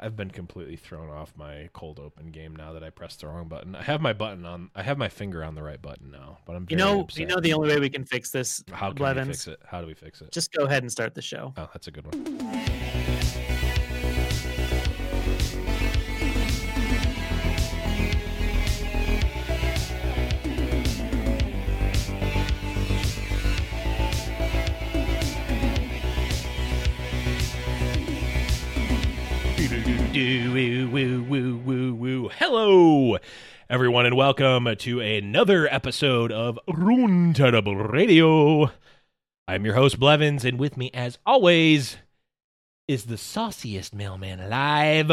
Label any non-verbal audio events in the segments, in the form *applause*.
I've been completely thrown off my cold open game now that I pressed the wrong button. I have my button on. I have my finger on the right button now, but I'm You know, upset. you know the only way we can fix this, how can we fix it? How do we fix it? Just go ahead and start the show. Oh, that's a good one. Do, woo, woo, woo, woo, woo. Hello, everyone, and welcome to another episode of Rune Terrible Radio. I'm your host, Blevins, and with me, as always, is the sauciest mailman alive.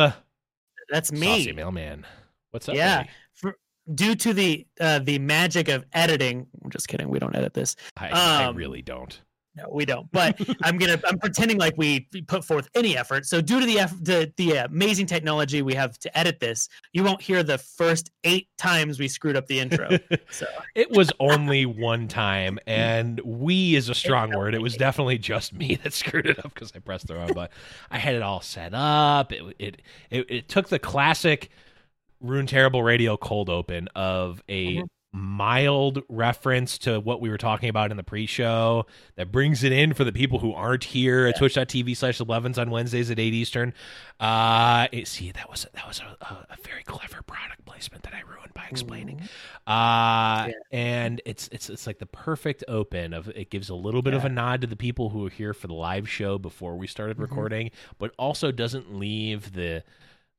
That's Saucy me. mailman. What's up? Yeah. For, due to the uh, the magic of editing, I'm just kidding. We don't edit this. I, I Um, really don't. No, we don't. But *laughs* I'm gonna. I'm pretending like we put forth any effort. So due to the eff- the the amazing technology we have to edit this, you won't hear the first eight times we screwed up the intro. *laughs* So It was only one time, and "we" is a strong word. It was *laughs* definitely just me that screwed it up because I pressed the wrong button. I had it all set up. It it it, it took the classic Rune Terrible Radio cold open of a Mhm. Mild reference to what we were talking about in the pre-show that brings it in for the people who aren't here at twitch.tv slash 11s on wednesdays at 8 eastern. Uh it- see that was that was a, a, very clever product placement that i ruined by explaining. Uh Yeah. and it's it's it's like the perfect open of it gives a little bit of a nod to the people who are here for the live show before we started Mhm. recording but also doesn't leave the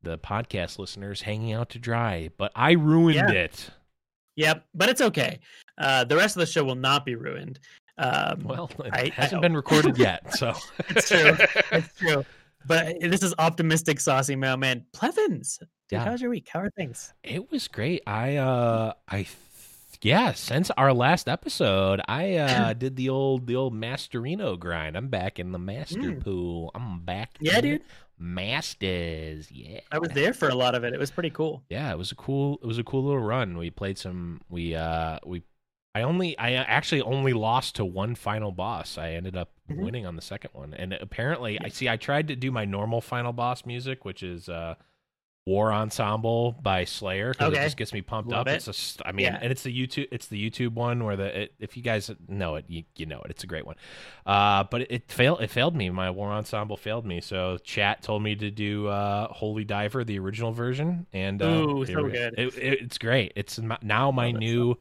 the podcast listeners hanging out to dry. But i ruined Yeah. it yep, but it's okay. Uh, the rest of the show will not be ruined. Um, well it I- I hasn't hope. been recorded *laughs* yet so It's true. it's true. But this is optimistic, saucy mailman. Blevins, dude, Yeah. how's your week? How are things? It was great. I uh I th- yeah, since our last episode, I uh *clears throat* did the old the old Masterino grind. I'm back in the master Mm. pool. I'm back. Yeah, dude. Masters. Yeah. I was there for a lot of it. It was pretty cool. Yeah, it was a cool it was a cool little run. We played some we uh we I only I actually only lost to one final boss. I ended up Mhm. winning on the second one. And apparently I see I tried to do my normal final boss music, which is uh War Ensemble by Slayer because it just gets me pumped Love up. it. It's a I mean, Yeah. and it's the YouTube it's the YouTube one where the it, if you guys know it, you, you know it. It's a great one. Uh, but it, it failed it failed me. My War Ensemble failed me. So chat told me to do uh, Holy Diver, the original version, and uh, Ooh, so good. It, it, it's great. It's now my Love it, new.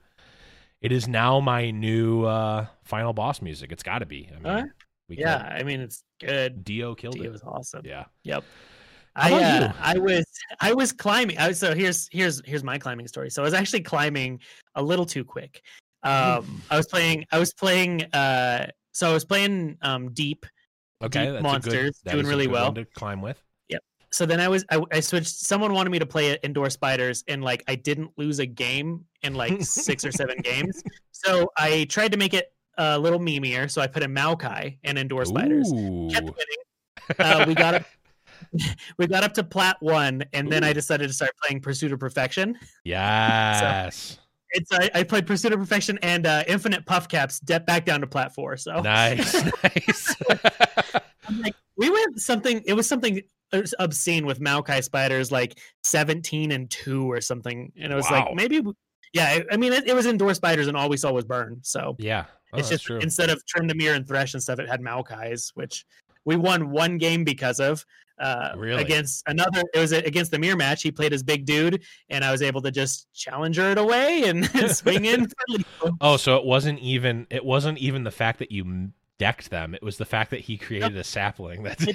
It is now my new uh, final boss music. It's got to be. I mean, Huh? Yeah, I mean it's good. Dio killed It it. was awesome. Yeah. Yep. I uh. I was I was climbing. I was, so here's here's here's my climbing story. So I was actually climbing a little too quick. Um, I was playing I was playing uh so I was playing um deep. Okay, Deep good, Monsters, that doing really good well. to climb with. Yep. So then I was I, I switched. Someone wanted me to play indoor spiders, and like I didn't lose a game in like six or seven games. *laughs* So I tried to make it a little memeier. So I put in Maokai and indoor spiders. Ooh. Kept winning. uh, we got up *laughs* *laughs* we got up to plat one and then i decided to start playing pursuit of perfection *laughs* Yes. it's i, I played pursuit of perfection and uh, infinite puff caps de- back down to plat four so nice. *laughs* Nice. I'm like, we went something it was something obscene with maokai spiders like 17 and 2 or something and it was Wow. like maybe yeah I, mean it, it was indoor spiders and all we saw was burn so yeah. Oh, it's just true. instead of trim the mirror and thresh and stuff it had maokai's which we won one game because of uh Really? against another it was against the mirror match he played his big dude and i was able to just challenger it away and *laughs* *laughs* swing in. Oh, so it wasn't even it wasn't even the fact that you decked them. It was the fact that he created a sapling. That's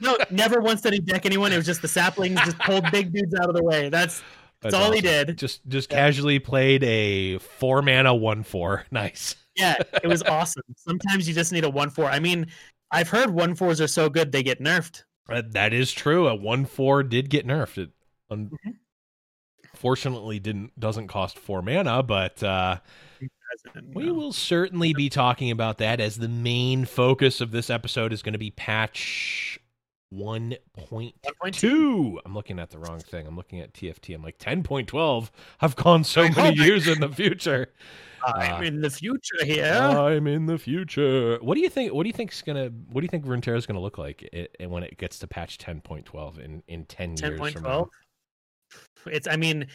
no never once did he deck anyone it was just the saplings just pulled big dudes out of the way that's *laughs* that's, all he did Just just Yeah. casually played a four mana one four. Nice. yeah it was awesome sometimes you just need a one four i mean i've heard one fours are so good they get nerfed Uh, that is true. A one four did get nerfed. It un- Mhm. fortunately didn't doesn't cost four mana, but uh, we will certainly be talking about that as the main focus of this episode is going to be patch 1.2. I'm looking at the wrong thing. I'm looking at TFT. I'm like ten point twelve. I've gone so many years in the future. I'm Uh, in the future here. I'm in the future. What do you think? What do you think's gonna? What do you think Runeterra's gonna look like it, it- when it gets to patch ten point twelve in in ten years Ten from point now? It's. I mean,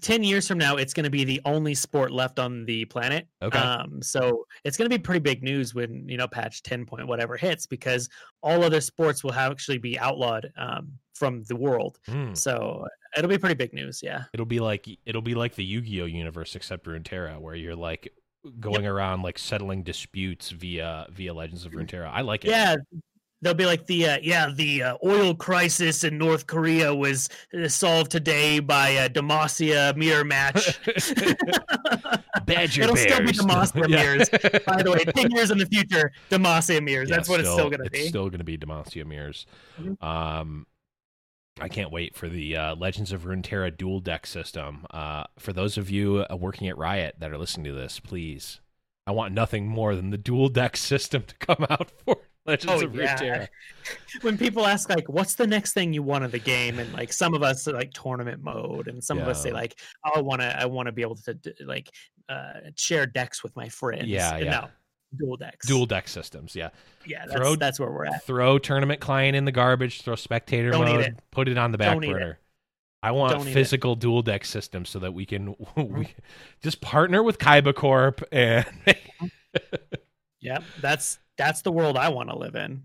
ten years from now, it's going to be the only sport left on the planet. Okay. Um. So it's going to be pretty big news when you know patch ten point whatever hits because all other sports will have actually be outlawed um, from the world. Hmm. So it'll be pretty big news. Yeah. It'll be like it'll be like the Yu-Gi-Oh universe except Runeterra, where you're like going around like settling disputes via via Legends of Runeterra. I like it. Yeah. They'll be like the uh, yeah the uh, oil crisis in North Korea was uh, solved today by a Demacia mirror match. *laughs* Badger It'll still be Demacia *laughs* mirrors. By the way, ten years in the future, Demacia mirrors. Yeah, That's what it's still going to It's be. still going to be Demacia mirrors. Mhm. Um, I can't wait for the uh, Legends of Runeterra dual deck system. Uh, for those of you uh, working at Riot that are listening to this, please, I want nothing more than the dual deck *laughs* system to come out for Legends Oh, of yeah. Runeterra. *laughs* when people ask like, "What's the next thing you want in the game?" and like some of us are like tournament mode, and some of us say like, oh, "I want to, I want to be able to like uh, share decks with my friends." Yeah, And yeah. No, dual decks. Dual deck systems, yeah. Yeah, that's, throw- that's where we're at. Throw tournament client in the garbage. Throw spectator Don't mode. it. Put it on the back Don't burner. I want Don't physical dual deck systems so that we can *laughs* we just partner with Kaiba Corp and Yeah, that's that's the world I want to live in.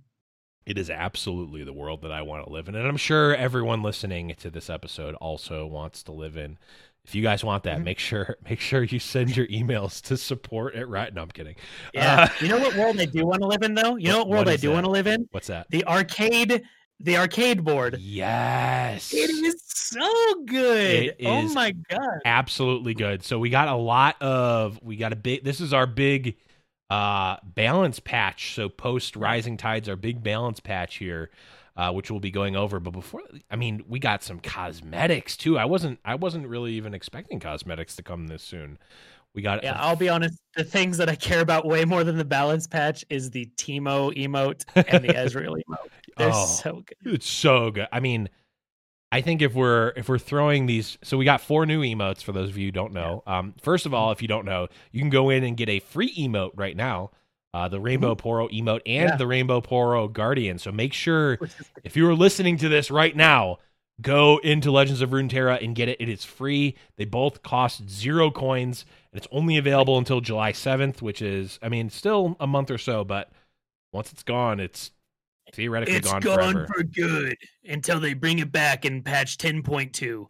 it is absolutely the world that I want to live in, and I'm sure everyone listening to this episode also wants to live in. If you guys want that, Mhm. make sure *laughs* make sure you send your emails to support at Riot. No, I'm kidding. Yeah, Uh, *laughs* you know what world I do want to live in though? You know What- world what I do that? want to live in? What's that? The arcade, the arcade board. Yes, It is so good. It oh my god. absolutely good. So we got a lot of we got a big. This is our big uh balance patch. So post Rising Tides, our big balance patch here. Uh, which we'll be going over, but before, I mean, we got some cosmetics too. I wasn't, I wasn't really even expecting cosmetics to come this soon. We got, Yeah, I'll be honest. The things that I care about way more than the balance patch is the Teemo emote and the *laughs* Ezreal emote. They're Oh. so good. It's so good. I mean, I think if we're if we're throwing these, so we got four new emotes for those of you who don't know. Um, first of all, if you don't know, you can go in and get a free emote right now, uh, the Rainbow Poro emote and Yeah. the Rainbow Poro Guardian. So make sure if you are listening to this right now, go into Legends of Runeterra and get it. It is free. They both cost zero coins, and it's only available until July seventh, which is, I mean, still a month or so, but once it's gone, it's theoretically it's gone, gone, forever. for good until they bring it back in patch 10.2.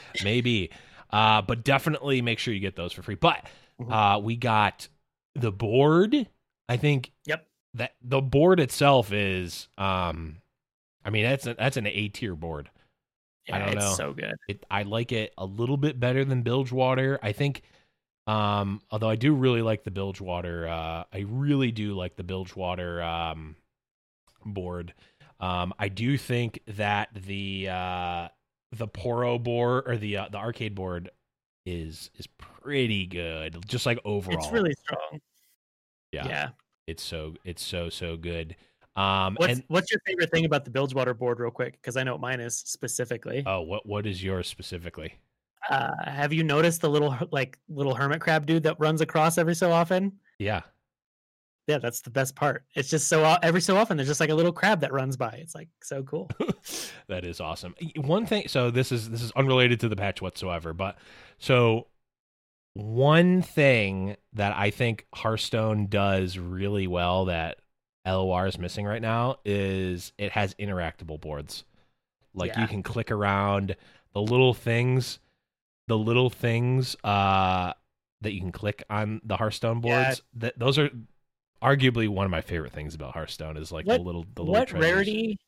*laughs* maybe uh but definitely make sure you get those for free but Mhm. uh we got the board i think Yep. that the board itself is um i mean that's a, that's an a tier board Yeah, I don't it's know. so good. it i like it a little bit better than bilgewater i think um although i do really like the bilgewater uh i really do like the bilgewater um board um i do think that the uh the poro board or the uh, the arcade board is is pretty good just like overall It's really strong. yeah, Yeah. it's so it's so so good um What's and what's your favorite thing about the Bilgewater board, real quick? Because I know what mine is specifically. oh what what is yours specifically Uh, have you noticed the little like little hermit crab dude that runs across every so often? yeah Yeah, that's the best part. It's just so every so often there's just like a little crab that runs by. It's like so cool. *laughs* that is awesome. One thing, so this is this is unrelated to the patch whatsoever, but so one thing that I think Hearthstone does really well that LOR is missing right now is it has interactable boards. Like you can click around the little things, the little things uh that you can click on the Hearthstone Yeah. boards. That those are arguably one of my favorite things about Hearthstone is like the little the little what treasures. rarity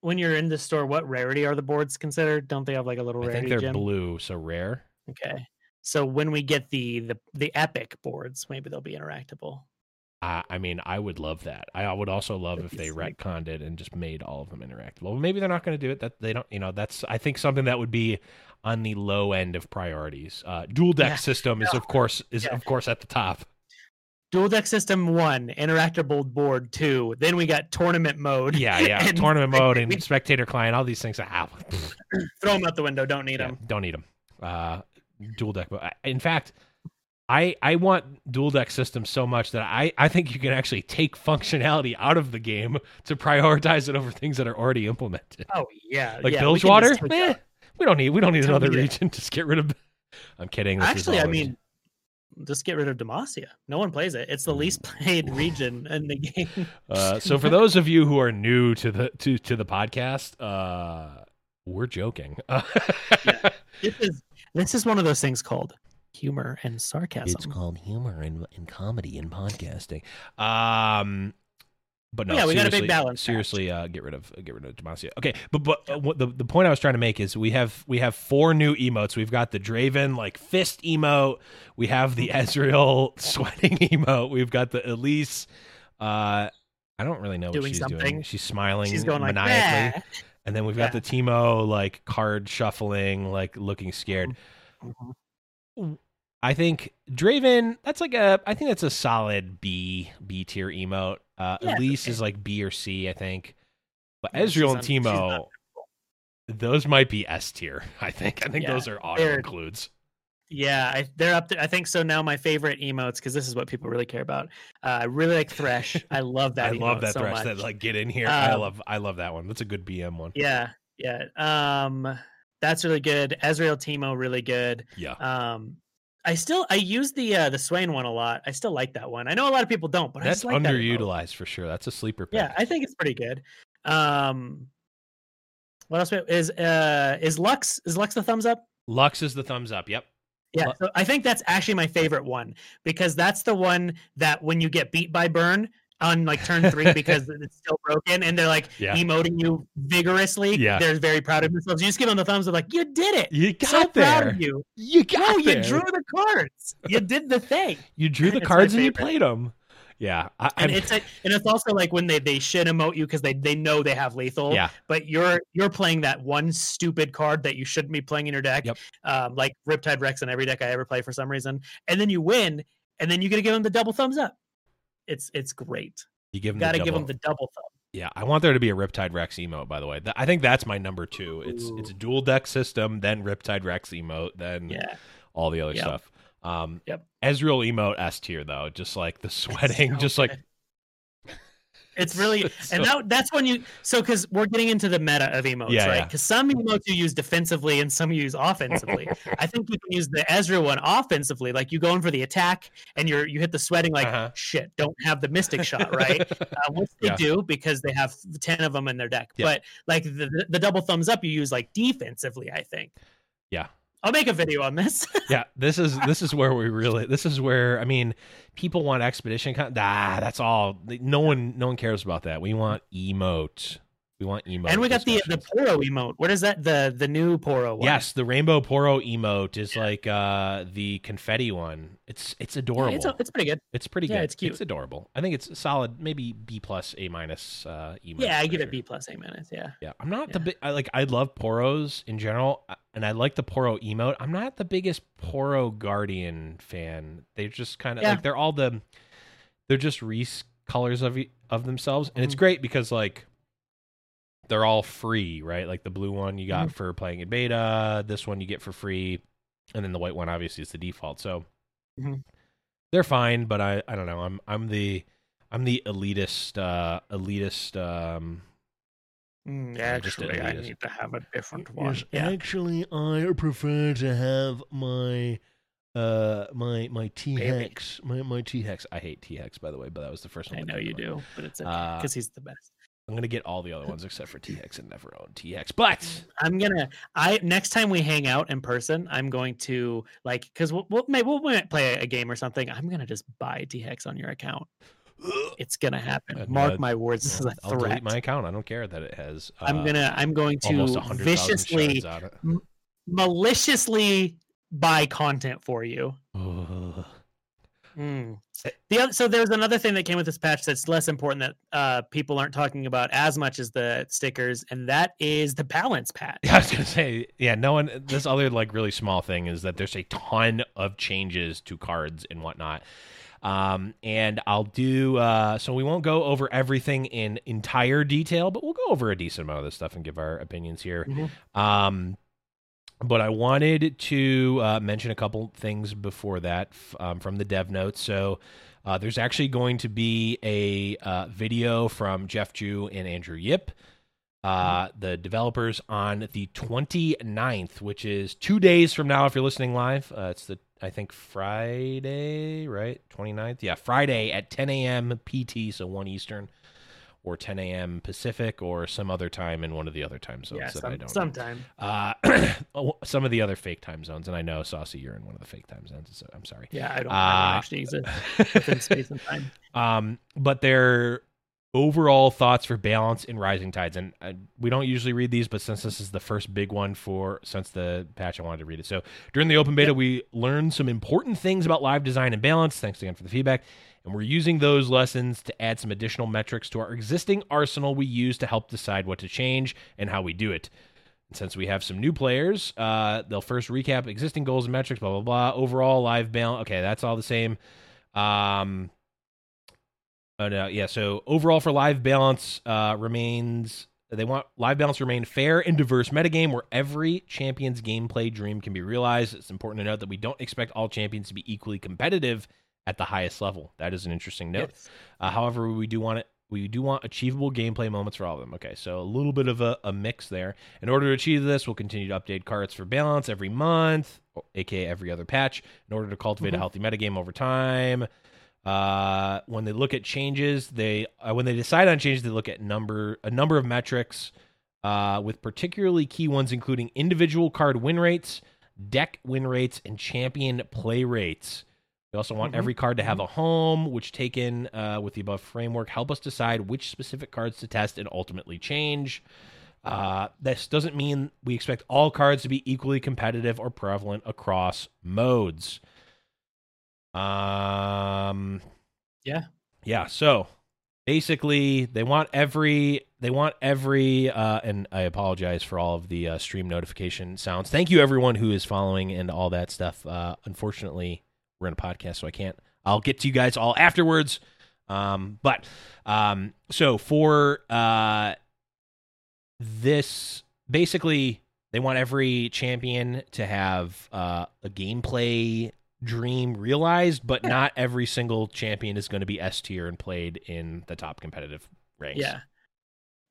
when you're in the store, what rarity are the boards considered? Don't they have like a little I rarity think they're gem? blue, so rare. Okay. So when we get the the the epic boards, maybe they'll be interactable. I, I mean, I would love that. I would also love That'd if they sick. retconned it and just made all of them interactable. Well, maybe they're not going to do it. That they don't. You know, that's I think something that would be on the low end of priorities. Uh, dual deck Yeah. system is of course is Yeah. of course at the top. Dual deck system one, interactable board two. Then we got tournament mode. Yeah, *laughs* yeah. And Tournament mode and we- spectator client, all these things. Ah, *clears throat* Throw them out the window. Don't need yeah, them. don't need them. Uh, dual deck. But in fact, I I want dual deck systems so much that I I think you can actually take functionality out of the game to prioritize it over things that are already implemented. Oh yeah, Like yeah, we water. Eh, we don't need we don't need another region. Just get rid of. I'm kidding. This is Actually, I mean, just get rid of Demacia. No one plays it. It's the least played region in the game. *laughs* Uh, so for those of you who are new to the to to the podcast, uh, we're joking. *laughs* This is this is one of those things called humor and sarcasm. It's called humor and, and comedy and podcasting. Um, but no, Yeah, we got a big balance. Seriously, uh, get rid of get rid of Demacia. Okay, but but uh, what the the point I was trying to make is we have we have four new emotes. We've got the Draven like fist emote. We have the *laughs* Ezreal sweating emote. We've got the Elise. Uh, I don't really know what Doing she's doing. She's smiling She's going like maniacally. "Bah." And then we've got Yeah. the Teemo like card shuffling, like looking scared. Mhm. I think Draven, that's like a I think that's a solid B B tier emote. Uh Yeah, Elise okay. is like B or C, I think. But Yeah, Ezreal and Teemo, those might be S tier, *laughs* I think. I think Yeah, those are auto they're- includes. Yeah, I, they're up there. I think so. Now my favorite emotes because this is what people really care about. Uh, I really like Thresh. *laughs* I love that. I love that so thresh much. that like get in here. I Um, love I love that one. That's a good BM one. Yeah, yeah. Um, that's really good. Ezreal Teemo really good. Yeah. Um, I still I use the uh, the Swain one a lot. I still like that one. I know a lot of people don't, but I That's like that underutilized for sure. That's a sleeper pick. Yeah, I think it's pretty good. Um, what else is uh is Lux is Lux the thumbs up? Lux is the thumbs up. Yep. Yeah, so I think that's actually my favorite one because that's the one that when you get beat by burn on like turn three because *laughs* it's still broken and they're like Yeah. emoting you vigorously. Yeah. they're very proud of themselves. You just give them the thumbs up, like you did it. You got so proud there. of you. You got No, there. you drew the cards. You did the thing. *laughs* You drew the It's cards and you played them. Yeah. I, And I'm- it's a, and it's also like when they they shit emote you because they they know they have lethal. yeah. but you're you're playing that one stupid card that you shouldn't be playing in your deck. Yep. Um, like Riptide Rex in every deck I ever play for some reason, and then you win, and then you got to give them the double thumbs up. It's it's great. You give them Got to the give double- them the double thumb. Yeah, I want there to be a Riptide Rex emote. By the way, I think that's my number two. It's it's a dual deck system, then Riptide Rex emote, then Yeah, all the other Yep. stuff. Um, Yep. Ezreal emote S tier though, just like the sweating, so just like good. It's really *laughs* and that that's when you so because we're getting into the meta of emotes, Yeah, right? yeah. Because some emotes you use defensively and some you use offensively. *laughs* I think you can use the Ezra one offensively, like you go in for the attack and you're you hit the sweating like Uh-huh. shit, don't have the mystic shot, right? *laughs* uh, which they Yeah. do because they have 10 of them in their deck. Yeah. But like the, the double thumbs up you use like defensively, I think. Yeah. I'll make a video on this. *laughs* yeah, this is this is where we really this is where I mean, people want expedition. Con- ah, that's all. No one no one cares about that. We want emote. We want emote. and we got the the. Poro emote. What is that? The the new Poro one. Yes, the rainbow poro emote is like uh the confetti one. It's it's Yeah, adorable. it's, it's pretty good. It's pretty Yeah, good. it's cute. It's adorable. I think it's solid. Maybe B plus, A minus. Uh, emote Yeah, I give sure. it B plus A minus. Yeah. Yeah, I'm not the Yeah. big. I like. I love poros in general, uh, and I like the poro emote. I'm not the biggest poro guardian fan. They're just kind of Yeah. like they're all the. They're just Reese colors of of themselves, and it's Mhm. great because like. They're all free, right? Like the blue one you got Mhm. for playing in beta. This one you get for free, and then the white one obviously is the default. So Mhm. they're fine, but I I don't know. I'm I'm the I'm the elitist uh elitist um Mm, actually, I need to have a different one. Yes, Yeah. actually, I prefer to have my uh my my T Hex my my T hex. I hate T hex by the way, but that was the first one. I know you do, but it's okay Uh, because he's the best. I'm gonna get all the other ones except for TX and never own T hex. But I'm gonna. I next time we hang out in person, I'm going to like because we'll, we'll maybe we'll might play a game or something. I'm gonna just buy TX on your account. *gasps* It's gonna happen. And, Mark uh, my words. This is a I'll delete threat. my account. I don't care that it has. Uh, I'm gonna. I'm going to viciously, thousand shards on it. maliciously buy content for you. Ugh. Mm. The other, so there's another thing that came with this patch that's less important that uh, people aren't talking about as much as the stickers, and that is the balance patch. Yeah, I was gonna say, yeah, no one. This other like really small thing is that there's a ton of changes to cards and whatnot. Um, and I'll do uh, so we won't go over everything in entire detail, but we'll go over a decent amount of this stuff and give our opinions here. Mhm. Um, but I wanted to uh, mention a couple things before that f- um, from the dev notes. So uh, there's actually going to be a uh, video from Jeff Jew and Andrew Yip, uh, the developers, on the 29th, which is two days from now if you're listening live. Uh, it's the, I think, Friday, right? 29th? Yeah, Friday at 10 a.m. PT, so 1 Eastern. Or 10 a.m. Pacific, or some other time in one of the other time zones yeah, that some, I don't know sometime. uh, *coughs* some of the other fake time zones, and I know Saucy, you're in one of the fake time zones. So I'm sorry. Yeah, I don't, I Uh, don't actually exist *laughs* within space and time. um, but their overall thoughts for balance in Rising Tides, and uh, we don't usually read these, but since this is the first big one for since the patch, I wanted to read it. So during the open beta, we learned some important things about live design and balance. Thanks again for the feedback. And we're using those lessons to add some additional metrics to our existing arsenal we use to help decide what to change and how we do it. And since we have some new players, uh, they'll first recap existing goals and metrics, blah blah blah. Overall live balance. Okay, that's all the same. Um, oh no, yeah. So overall for live balance uh, remains. They want live balance to remain fair and diverse metagame where every champion's gameplay dream can be realized. It's important to note that we don't expect all champions to be equally competitive at the highest level. That is an interesting note. Yes. Uh, however, we do want it. We do want achievable gameplay moments for all of them. Okay, so a little bit of a, a mix there. In order to achieve this, we'll continue to update cards for balance every month, aka every other patch, in order to cultivate a Mhm. healthy metagame over time. Uh, when they look at changes, they uh, when they decide on changes, they look at number a number of metrics, uh, with particularly key ones including individual card win rates, deck win rates, and champion play rates. We also want Mhm. every card to have a home, which taken uh, with the above framework help us decide which specific cards to test and ultimately change. Uh, this doesn't mean we expect all cards to be equally competitive or prevalent across modes. Um, Yeah. yeah. So basically, they want every they want every uh, and I apologize for all of the uh, stream notification sounds. Thank you everyone who is following and all that stuff. Uh, unfortunately, we're in a podcast, so I can't. I'll get to you guys all afterwards. Um, but um, so for uh, this, basically, they want every champion to have uh, a gameplay dream realized, but not every single champion is going to be S tier and played in the top competitive ranks. Yeah.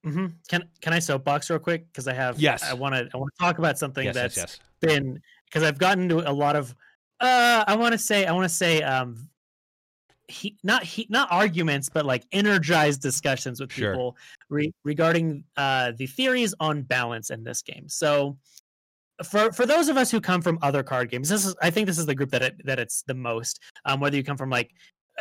Mm-hmm. Can Can I soapbox real quick? Because I have. Yes. I want to. I want to talk about something Yes, that's yes, yes. been because I've gotten into a lot of. Uh, I want to say. I want to say. Um, he not he not arguments, but like energized discussions with Sure. people re- regarding uh the theories on balance in this game. So. For, for those of us who come from other card games, this is I think this is the group that it, that it's the most. Um, whether you come from like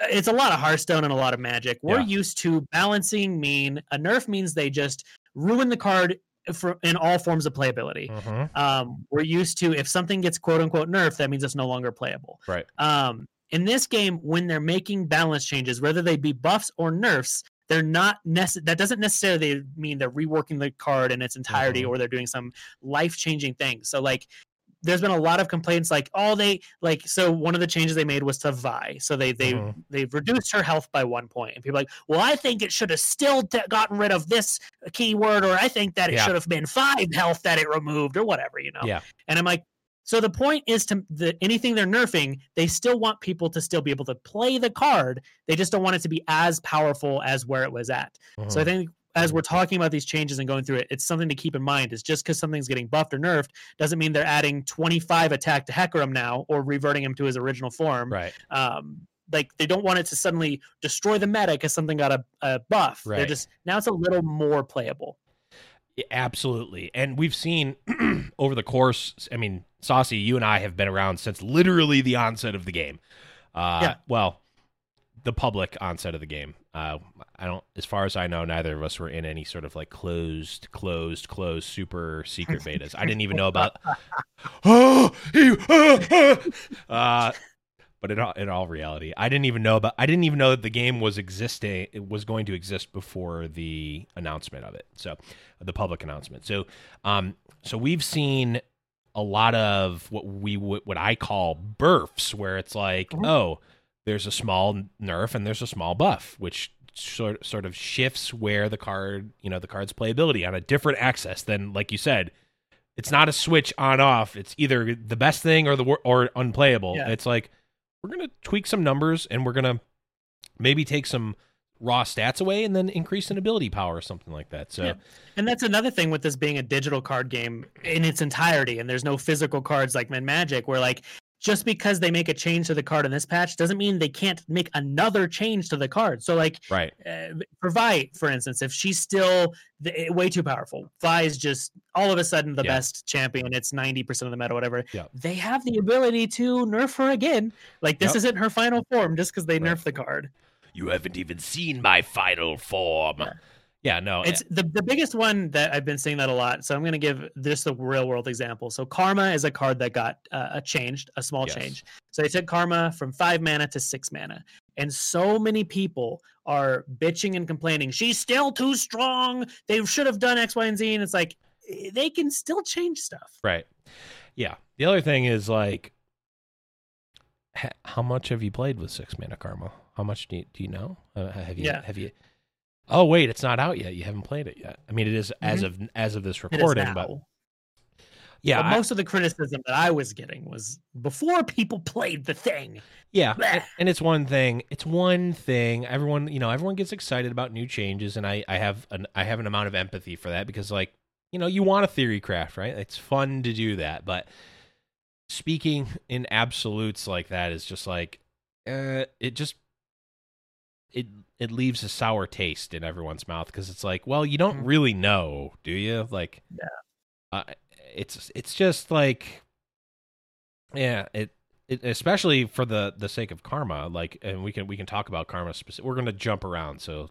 uh, it's a lot of Hearthstone and a lot of Magic. We're Yeah. used to balancing mean a nerf means they just ruin the card for in all forms of playability. Mhm. Um, we're used to if something gets quote unquote nerfed, that means it's no longer playable. Right. Um, in this game, when they're making balance changes, whether they be buffs or nerfs, they're not necess- that doesn't necessarily mean they're reworking the card in its entirety Mhm. or they're doing some life changing thing. So like there's been a lot of complaints like oh they like so one of the changes they made was to Vi. So they they Mhm. they've reduced her health by one point and people are like well I think it should have still gotten rid of this keyword or I think that it Yeah. should have been 5 health that it removed or whatever, you know. Yeah. And I'm like so the point is to the anything they're nerfing, they still want people to still be able to play the card. They just don't want it to be as powerful as where it was at. So I Mhm. think as we're talking about these changes and going through it, it's something to keep in mind. Is just because something's getting buffed or nerfed doesn't mean they're adding 25 attack to Hecarim now or reverting him to his original form. right. Um, like they don't want it to suddenly destroy the meta because something got a, a buff. They're just now it's a little more playable. Yeah, Absolutely. And we've seen *clears throat* over the course, I mean, Saucy, you and I have been around since literally the onset of the game. Uh, Yeah. Well, the public onset of the game. Uh, I don't, as far as I know, neither of us were in any sort of like closed, closed, closed, super secret *laughs* betas. I didn't even know about. *laughs* *gasps* oh, uh, but in all, in all reality, I didn't even know about. I didn't even know that the game was existing. It was going to exist before the announcement of it. So, the public announcement. So, um, so we've seen a lot of what we would what I call burfs, where it's like, Mhm. oh, there's a small nerf and there's a small buff, which sort sort of shifts where the card, you know, the card's playability on a different axis than, like you said, it's not a switch on off. It's either the best thing or the or unplayable. Yeah. It's like we're gonna tweak some numbers and we're gonna maybe take some raw stats away and then increase an ability power or something like that. So Yeah. And that's another thing with this being a digital card game in its entirety, and there's no physical cards like Min Magic, where like just because they make a change to the card in this patch doesn't mean they can't make another change to the card. So like right, uh, for Vi, for instance, if she's still the, way too powerful, Vi is just all of a sudden the Yeah. best champion. It's ninety percent of the meta, whatever. Yeah. They have the ability to nerf her again. Like this Yep. isn't her final form just because they Right. nerf the card. you haven't even seen my final form. Yeah. Yeah, no, It's the, the biggest one that I've been seeing that a lot. So I'm going to give this a real world example. So Karma is a card that got uh, a changed, a small Yes. change. So they took Karma from five mana to six mana. And so many people are bitching and complaining. She's still too strong. They should have done X, Y, and Z. And it's like, eh, they can still change stuff. Right. Yeah. The other thing is like, how much have you played with six mana karma? How much do you, do you know? Uh, have you? Yeah. Have you? Oh wait, it's not out yet. You haven't played it yet. I mean, it is as of as of this Mm-hmm. Recording, but yeah, But I- most of the criticism that I was getting was before people played the thing. Yeah, and, and it's one thing. It's one thing. Everyone, you know, everyone gets excited about new changes, and I, I have an, I have an amount of empathy for that because, like, you know, you want a theory craft, right? It's fun to do that, but speaking in absolutes like that is just like, uh, it just, it, it leaves a sour taste in everyone's mouth because it's like, well, you don't Mhm. really know, do you? Like, Yeah. uh, it's, it's just like, yeah, it, it, especially for the the sake of karma like and we can we can talk about karma specific we're going to jump around so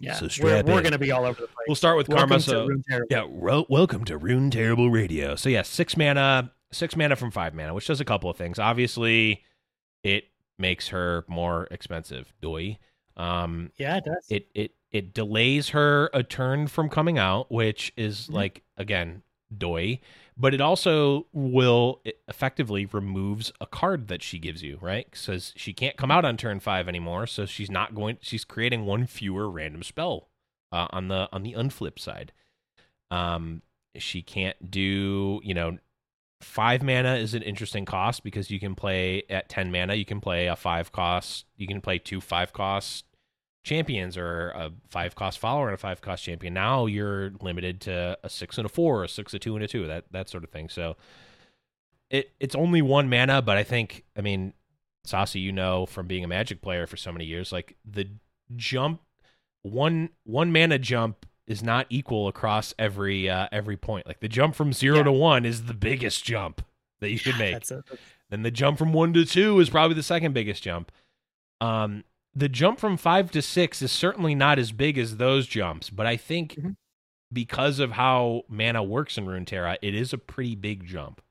Yeah. So we're we're going to be all over the place. we'll start with Welcome karma so yeah ro- welcome to rune terrible radio so yeah six mana six mana from five mana which does a couple of things obviously it makes her more expensive doy um Yeah, it does. it it it delays her a turn from coming out which is Mhm. like again doy but it also will it effectively removes a card that she gives you right says she can't come out on turn five anymore so she's not going she's creating one fewer random spell uh, on the on the unflip side um she can't do you know five mana is an interesting cost because you can play at 10 mana you can play a five cost you can play two five cost champions or a five cost follower and a five cost champion now you're limited to a six and a four a six a two and a two that that sort of thing so it it's only one mana but i think i mean Saucy, you know from being a magic player for so many years like the jump one one mana jump is not equal across every uh every point like the jump from zero Yeah. to one is the biggest jump that you could make then the jump from one to two is probably the second biggest jump. Um, the jump from five to six is certainly not as big as those jumps, but I think Mhm. because of how mana works in Runeterra, it is a pretty big jump.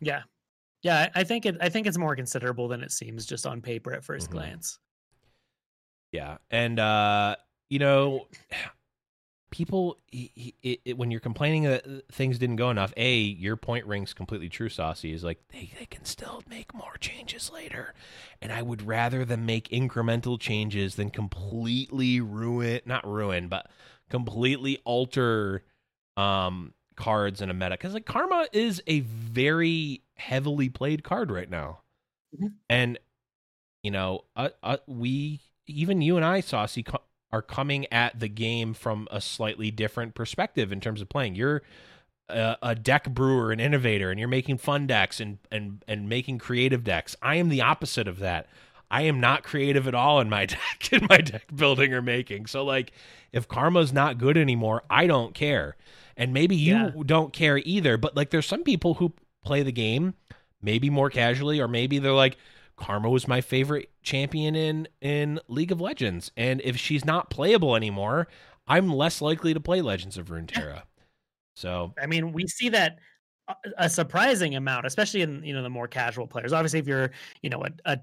Yeah. Yeah, I think it I think it's more considerable than it seems just on paper at 1st Mhm. glance. Yeah, and uh, you know, people he- he- it, when you're complaining that things didn't go enough, a your point rings completely true. Saucy is like they they can still make more changes later, and I would rather them make incremental changes than completely ruin not ruin but completely alter um cards in a meta because like karma is a very heavily played card right now Mhm. and you know uh, uh, we even you and i saucy are coming at the game from a slightly different perspective in terms of playing. You're a, a deck brewer an innovator and you're making fun decks and and and making creative decks. I am the opposite of that. I am not creative at all in my *laughs* deck in my deck building or making. So like if karma's not good anymore i don't care. And maybe you Yeah. don't care either but like there's some people who play the game maybe more casually or maybe they're like karma was my favorite champion in in league of legends and if she's not playable anymore i'm less likely to play legends of runeterra so I mean, we see that a- surprising amount, especially in you know the more casual players. Obviously, if you're you know a, a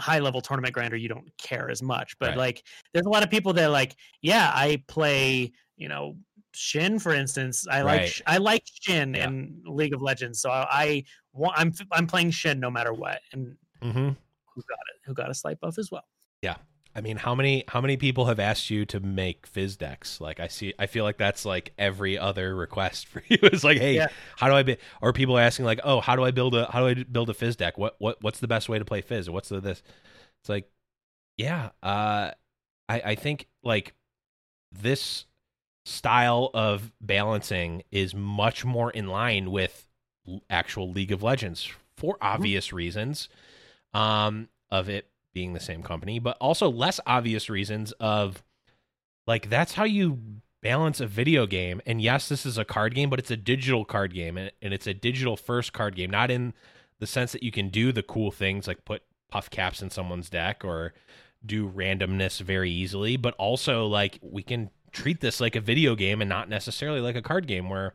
high level tournament grinder, you don't care as much. But Right. like, there's a lot of people that are like, yeah, I play you know Shen, for instance. I like Right. Sh- I like Shen Yeah. in League of Legends, so I, I want I'm I'm playing Shen no matter what. And mhm. who got it, who got a slight buff as well. Yeah. I mean, how many how many people have asked you to make fizz decks? Like I see I feel like that's like every other request *laughs* for you. It's like, hey, Yeah. how do I be or people are asking like, "Oh, how do I build a how do I build a fizz deck? What what what's the best way to play fizz? What's the this?" It's like, yeah, uh I I think like this style of balancing is much more in line with actual League of Legends for obvious reasons um of it being the same company, but also less obvious reasons of like that's how you balance a video game. And yes, this is a card game, but it's a digital card game and, and it's a digital first card game, not in the sense that you can do the cool things like put puff caps in someone's deck or do randomness very easily, but also like we can treat this like a video game and not necessarily like a card game where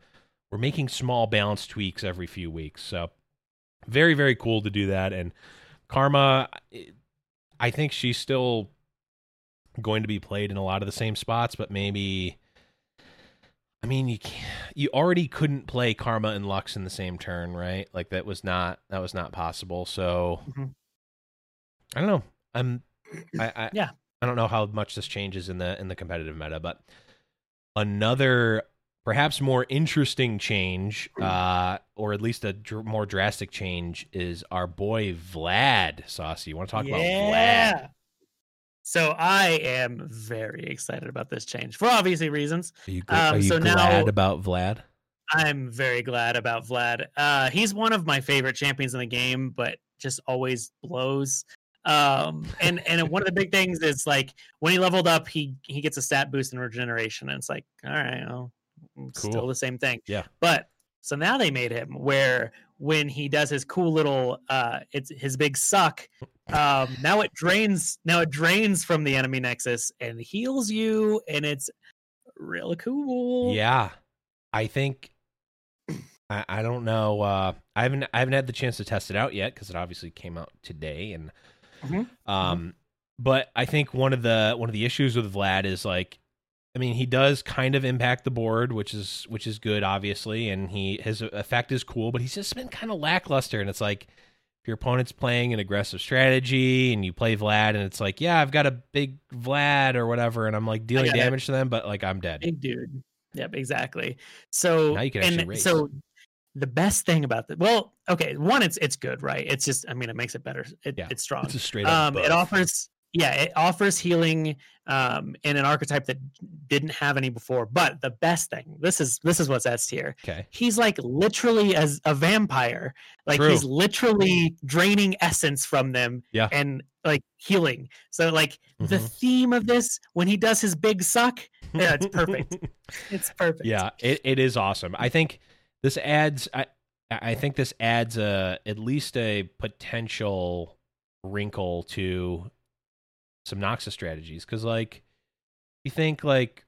we're making small balance tweaks every few weeks. So very very cool to do that and Karma I think she's still going to be played in a lot of the same spots, but maybe I mean you can't, you already couldn't play Karma and Lux in the same turn, right? Like that was not that was not possible. So Mhm. I don't know. I'm I, I Yeah. I don't know how much this changes in the in the competitive meta, but another perhaps more interesting change, uh, or at least a dr- more drastic change, is our boy Vlad. Saucy, you want to talk about Vlad? So I am very excited about this change for obviously reasons. Are you, gl- Um, are you so now- glad about Vlad? I'm very glad about Vlad. Uh, he's one of my favorite champions in the game, but just always blows. Um, and and one of the big things is like when he leveled up, he he gets a stat boost in regeneration, and it's like, all right, well, Cool. still the same thing. Yeah. But so now they made him where when he does his cool little uh it's his big suck um now it drains now it drains from the enemy nexus and heals you and it's real cool Yeah, I think. I, I don't know. Uh, I haven't I haven't had the chance to test it out yet because it obviously came out today, and Mhm, um, but I think one of the one of the issues with Vlad is like, I mean, he does kind of impact the board, which is which is good, obviously, and he his effect is cool, but he's just been kind of lackluster, and it's like. If your opponent's playing an aggressive strategy and you play Vlad and it's like, yeah, I've got a big Vlad or whatever, and I'm like dealing it. damage to them, but like I'm dead. big dude yep exactly so Now you can actually and race. so the best thing about the well okay one it's it's good right it's just i mean it makes it better it, Yeah, it's strong It's a straight up. um it offers yeah it offers healing um in an archetype that didn't have any before but the best thing this is this is what's at tier Okay. he's like literally as a vampire like True. he's literally draining essence from them Yeah. and like healing so like the Mhm. theme of this when he does his big suck yeah it's perfect *laughs* it's perfect yeah, it, it is awesome. I think this adds. I I think this adds a at least a potential wrinkle to some Noxus strategies because like you think like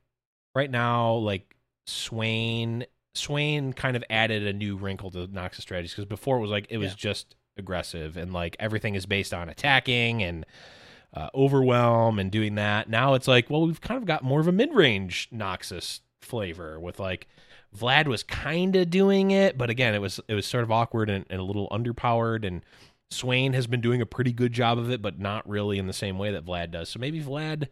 right now like Swain Swain kind of added a new wrinkle to Noxus strategies because before it was like it was Yeah. just aggressive and like everything is based on attacking and uh, overwhelm and doing that. Now it's like, well, we've kind of got more of a mid range Noxus flavor with like Vlad was kind of doing it, but again, it was it was sort of awkward and, and a little underpowered. And Swain has been doing a pretty good job of it, but not really in the same way that Vlad does. So maybe Vlad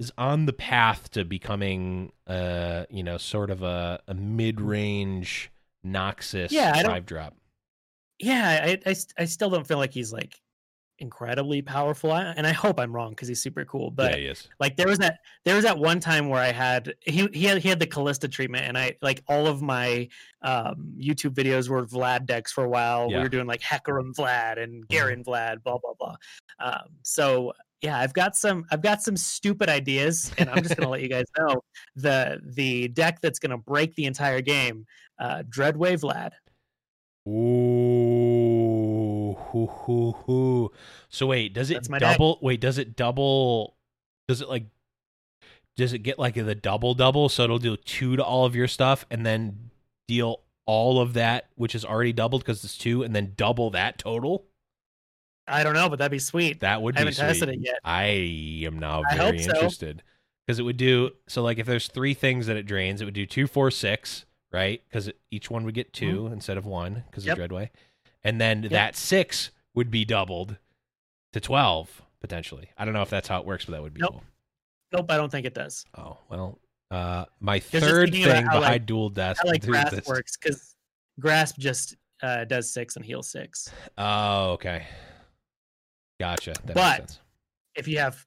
is on the path to becoming, uh, you know, sort of a, a mid range Noxus Yeah, I don't- drop. yeah I, I I still don't feel like he's like incredibly powerful I, and i hope i'm wrong because he's super cool but yeah, he is. like there was that there was that one time where i had he he had, he had the Kalista treatment and i like all of my um youtube videos were vlad decks for a while. We were doing like hecarim vlad and garen vlad blah blah blah. Um so yeah i've got some i've got some stupid ideas and i'm just gonna let you guys *laughs* know the the deck that's gonna break the entire game uh dreadway vlad. Ooh, hoo, hoo, hoo. So wait, does it my deck. double? Wait, does it double? Does it like? Does it get like the double double? So it'll do two to all of your stuff, and then deal all of that, which is already doubled because it's two, and then double that total. i don't know but that'd be sweet That would i be haven't tested it yet I am now I very so. interested because it would do so. Like if there's three things that it drains, it would do two, four, six, right? Because each one would get 2 instead of one because Mm-hmm. Yep. of Dreadway, and then that six would be doubled to 12 potentially. I don't know if that's how it works, but that would be Nope. cool. Nope, I don't think it does. Oh, well, uh my third thing behind like- dual death. How like *laughs* grasp this- works because grasp just uh, does six and heal six. Oh, okay. Gotcha. That But-. If you have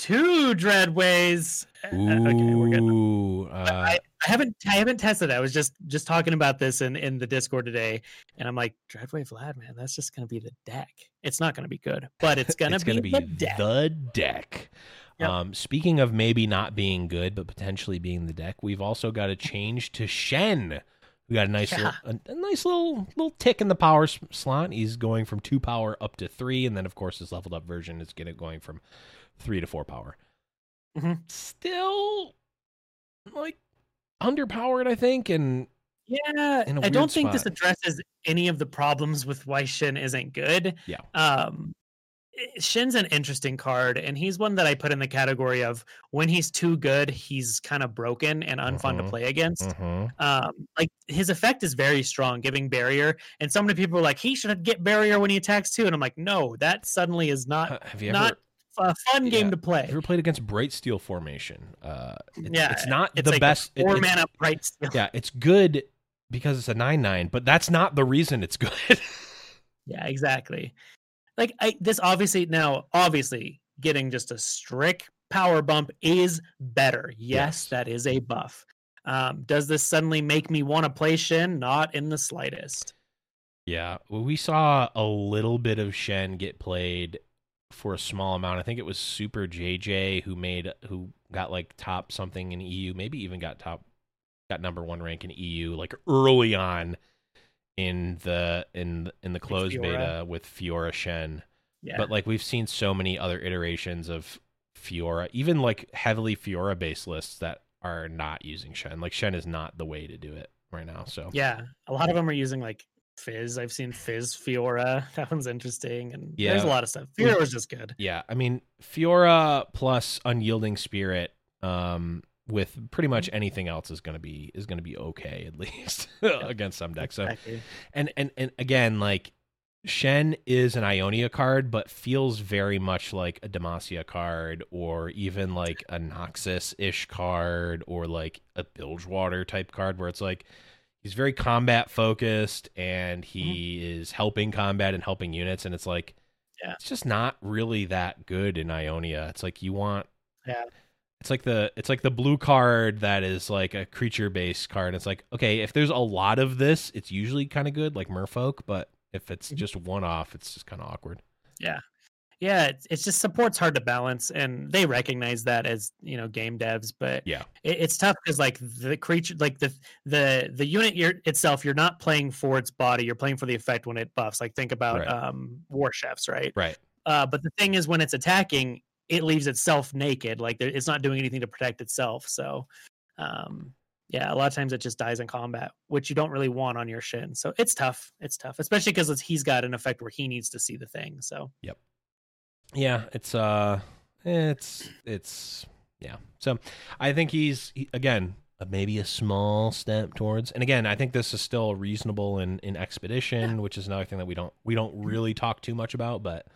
two dreadways, uh, okay, we're good. Ooh, uh, I, I haven't I haven't tested it. I was just just talking about this in in the Discord today, and I'm like, Dreadway Vlad, man, that's just gonna be the deck. It's not gonna be good, but it's gonna it's be, gonna be the deck. the deck. Yep. Um, speaking of maybe not being good, but potentially being the deck, we've also got a change to Shen. We got a nice Yeah. little, a, a nice little little tick in the power slot. He's going from two power up to three, and then of course his leveled up version is getting going from three to four power. Mhm. Still, like underpowered, I think, and Yeah, I don't think this addresses any of the problems with why Shen isn't good. Yeah. Um, i- Shen's an interesting card, and he's one that I put in the category of when he's too good, he's kind of broken and unfun to Mhm. play against. Mhm. Um, like his effect is very strong, giving barrier, and so many people are like, he should get barrier when he attacks too, and I'm like, no, that suddenly is not Uh, have you ever not a fun game to play. Have you ever played against Bright Steel formation? Uh, it's, Yeah, it's not It's the like best. It- four it's- mana bright steel. yeah, it's good because it's a nine nine, but that's not the reason it's good. *laughs* Yeah, exactly. Like I this obviously now obviously getting just a strict power bump is better. Yes, Yes. that is a buff. Um, does this suddenly make me want to play Shen? Not in the slightest. yeah, well, we saw a little bit of Shen get played for a small amount. I think it was Super JJ who made who got like top something in EU, maybe even got top got number one rank in EU like early on in the in in the closed beta with Fiora Shen. Yeah. But like we've seen so many other iterations of Fiora, even like heavily Fiora based lists that are not using Shen. Like Shen is not the way to do it right now. So yeah, a lot of them are using like Fizz. I've seen Fizz Fiora. *laughs* That one's interesting, and there's a lot of stuff. Fiora was just good. yeah, I mean Fiora plus Unyielding Spirit, um, with pretty much anything else is gonna be is gonna be okay at *laughs* least against some decks. So Exactly. and and and again like Shen is an Ionia card, but feels very much like a Demacia card, or even like a Noxus ish card, or like a Bilgewater type card, where it's like he's very combat focused and he is helping combat and helping units, and it's like Yeah. it's just not really that good in Ionia. It's like you want Yeah. it's like the it's like the blue card that is like a creature based card. It's like okay, if there's a lot of this, it's usually kind of good, like Merfolk. But if it's Mhm. just one off, it's just kind of awkward. Yeah, it's, it's just support's hard to balance, and they recognize that as you know game devs. But Yeah. it, it's tough because like the creature, like the the the unit you're, itself, you're not playing for its body. You're playing for the effect when it buffs. Like think about Right. um war chefs, right? Right. Uh, but the thing is, when it's attacking, it leaves itself naked. Like there, it's not doing anything to protect itself. So, um, yeah, a lot of times it just dies in combat, which you don't really want on your Shen. So it's tough. It's tough, especially because he's got an effect where he needs to see the thing. So Yeah, it's uh, it's it's yeah. So I think he's he, again maybe a small step towards. And again, I think this is still reasonable in in expedition, which is another thing that we don't we don't really talk too much about, but.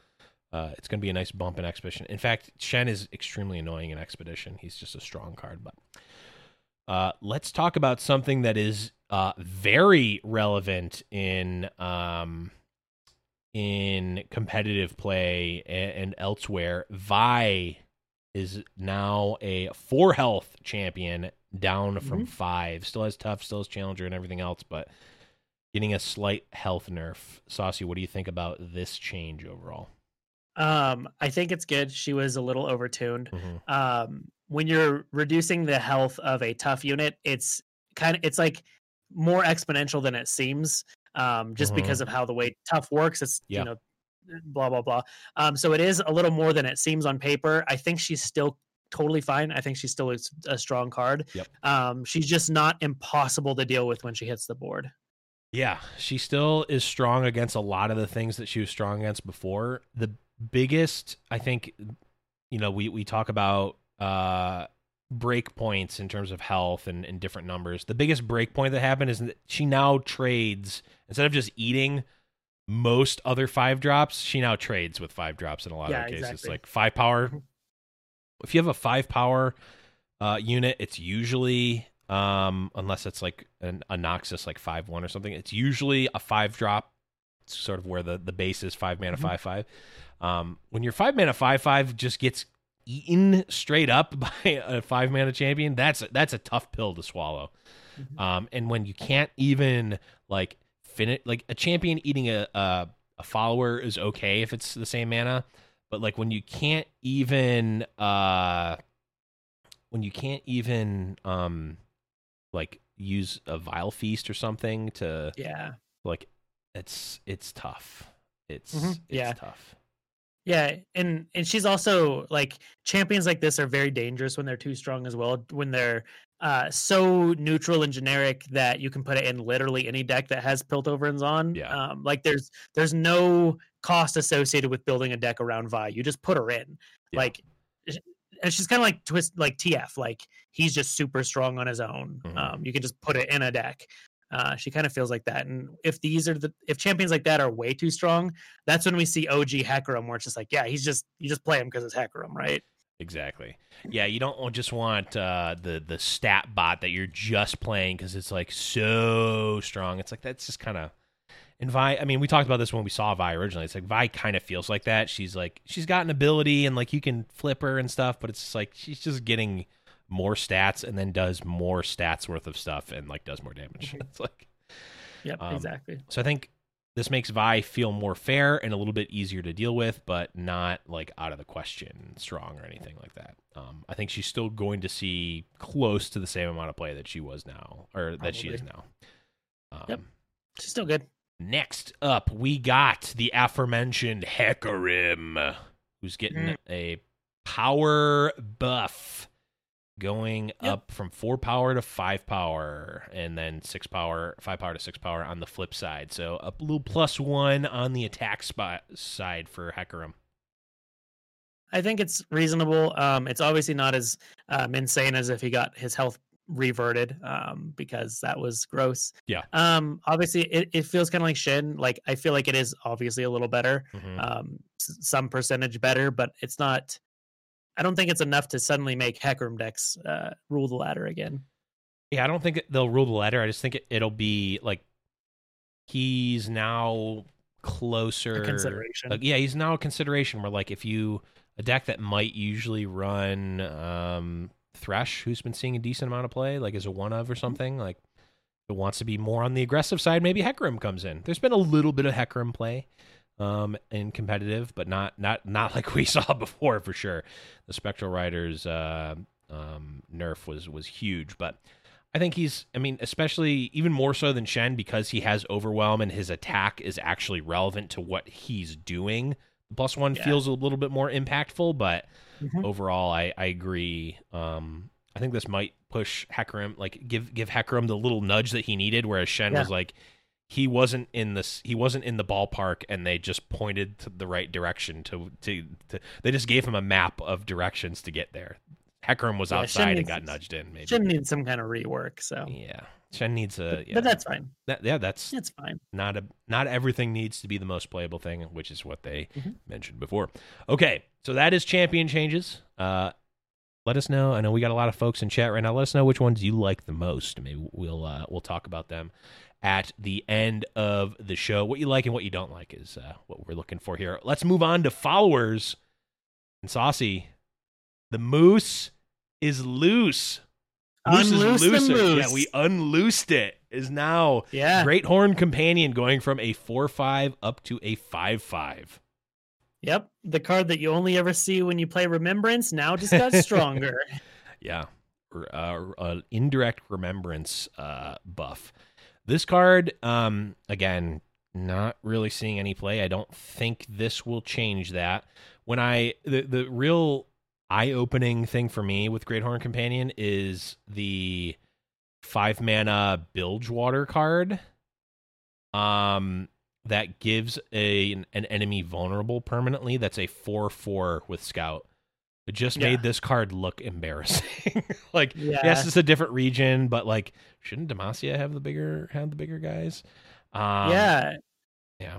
Uh, it's going to be a nice bump in expedition. In fact, Shen is extremely annoying in expedition. He's just a strong card. But uh, let's talk about something that is uh, very relevant in um, in competitive play and, and elsewhere. Vi is now a four health champion, down from Mhm. five. Still has tough, still has challenger and everything else, but getting a slight health nerf. Saucy, what do you think about this change overall? Um, I think it's good. She was a little overtuned. Mhm. Um, when you're reducing the health of a tough unit, it's kind of it's like more exponential than it seems. Um, just Mhm. because of how the way tough works, it's Yeah. you know, blah blah blah. Um, so it is a little more than it seems on paper. I think she's still totally fine. I think she's still a strong card. Yep. Um, she's just not impossible to deal with when she hits the board. Yeah, she still is strong against a lot of the things that she was strong against before. The biggest, I think, you know, we we talk about uh break points in terms of health and, and different numbers. The biggest break point that happened is that she now trades instead of just eating most other five drops, she now trades with five drops in a lot Yeah, of cases. exactly. Like five power. *laughs* If you have a five power uh, unit, it's usually um, unless it's like an a Noxus like five one or something, it's usually a five drop. It's sort of where the the base is five mana Mhm. five five. Um, when your five mana five five just gets eaten straight up *laughs* by a five mana champion, that's that's a tough pill to swallow. Mhm. Um, and when you can't even like finish, like a champion eating a, a a follower is okay if it's the same mana, but like when you can't even uh, when you can't even um, like use a vile feast or something to Yeah. like, it's it's tough. It's Mhm. it's Yeah. tough. Yeah, and and she's also like champions like this are very dangerous when they're too strong as well. When they're uh so neutral and generic that you can put it in literally any deck that has Piltoverns on. Yeah. Um, like there's there's no cost associated with building a deck around Vi. You just put her in. Yeah. Like and she's kind of like twist like TF. Like he's just super strong on his own. Mhm. Um, you can just put it in a deck. Uh, she kind of feels like that. And if these are the if champions like that are way too strong, that's when we see OG Hecarim, where it's just like, yeah, he's just you just play him because it's Hecarim, right? Exactly. Yeah, you don't just want uh, the the stat bot that you're just playing because it's like so strong. It's like that's just kind of. And Vi, I mean, we talked about this when we saw Vi originally. It's like Vi kind of feels like that. She's like she's got an ability and like you can flip her and stuff, but it's like she's just getting more stats and then does more stats worth of stuff and like does more damage. Mhm. *laughs* it's like Yep, Um, exactly. so I think this makes Vi feel more fair and a little bit easier to deal with, but not like out of the question strong or anything like that. Um, I think she's still going to see close to the same amount of play that she was now, or that she is now. Um, Yep. She's still good. Next up, we got the aforementioned Hecarim, who's getting Mm. a power buff going Yep. up from four power to five power, and then six power, five power to six power on the flip side. So a little plus one on the attack spot side for Hecarim. I think it's reasonable. Um, it's obviously not as um, insane as if he got his health reverted, um, because that was gross. Yeah. Um, obviously, it, it feels kind of like Shen. Like I feel like it is obviously a little better, Mhm. um, s- some percentage better, but it's not. I don't think it's enough to suddenly make Hecarim decks uh, rule the ladder again. Yeah, I don't think they'll rule the ladder. I just think it, it'll be like he's now closer. A consideration. Like, yeah, he's now a consideration where like if you a deck that might usually run um Thresh, who's been seeing a decent amount of play, like as a one of or something, like it wants to be more on the aggressive side, maybe Hecarim comes in. There's been a little bit of Hecarim play um in competitive, but not not not like *laughs* we saw before for sure. The Spectral Riders uh um nerf was was huge, but I think he's I mean, especially even more so than Shen because he has overwhelm and his attack is actually relevant to what he's doing. Plus one Yeah. feels a little bit more impactful, but Mhm. overall I, I agree. Um I think this might push Hecarim like give give Hecarim the little nudge that he needed, whereas Shen Yeah. was like he wasn't in this he wasn't in the ballpark and they just pointed to the right direction to to, to they just gave him a map of directions to get there. Hecarim was Yeah, outside and needs- got nudged in maybe. Shen needs some kind of rework. So, Yeah, Shen needs a. but, Yeah, but that's fine. that, yeah, that's It's fine. not a. Not everything needs to be the most playable thing, which is what they Mhm. mentioned before. Okay, so that is champion changes. Uh, let us know. I know we got a lot of folks in chat right now. Let us know which ones you like the most. Maybe we'll uh, we'll talk about them at the end of the show. What you like and what you don't like is uh, what we're looking for here. Let's move on to followers. And Saucy, the moose is loose. Moose Unloose is the looser. Yeah, we unloosed it. Is now Yeah. Great Horn Companion going from a 4 5 up to a 5 5. Yep. The card that you only ever see when you play Remembrance now just got *laughs* stronger. Yeah. Uh, uh, indirect remembrance uh, buff. This card, um, again, not really seeing any play. I don't think this will change that. When I, the, the real eye opening thing for me with Great Horn Companion is the five mana Bilgewater card. Um, that gives a an enemy vulnerable permanently. That's a four four with Scout. It just Yeah. made this card look embarrassing. *laughs* like, Yeah. yes, it's a different region, but like, shouldn't Demacia have the bigger have the bigger guys? Um, yeah. yeah.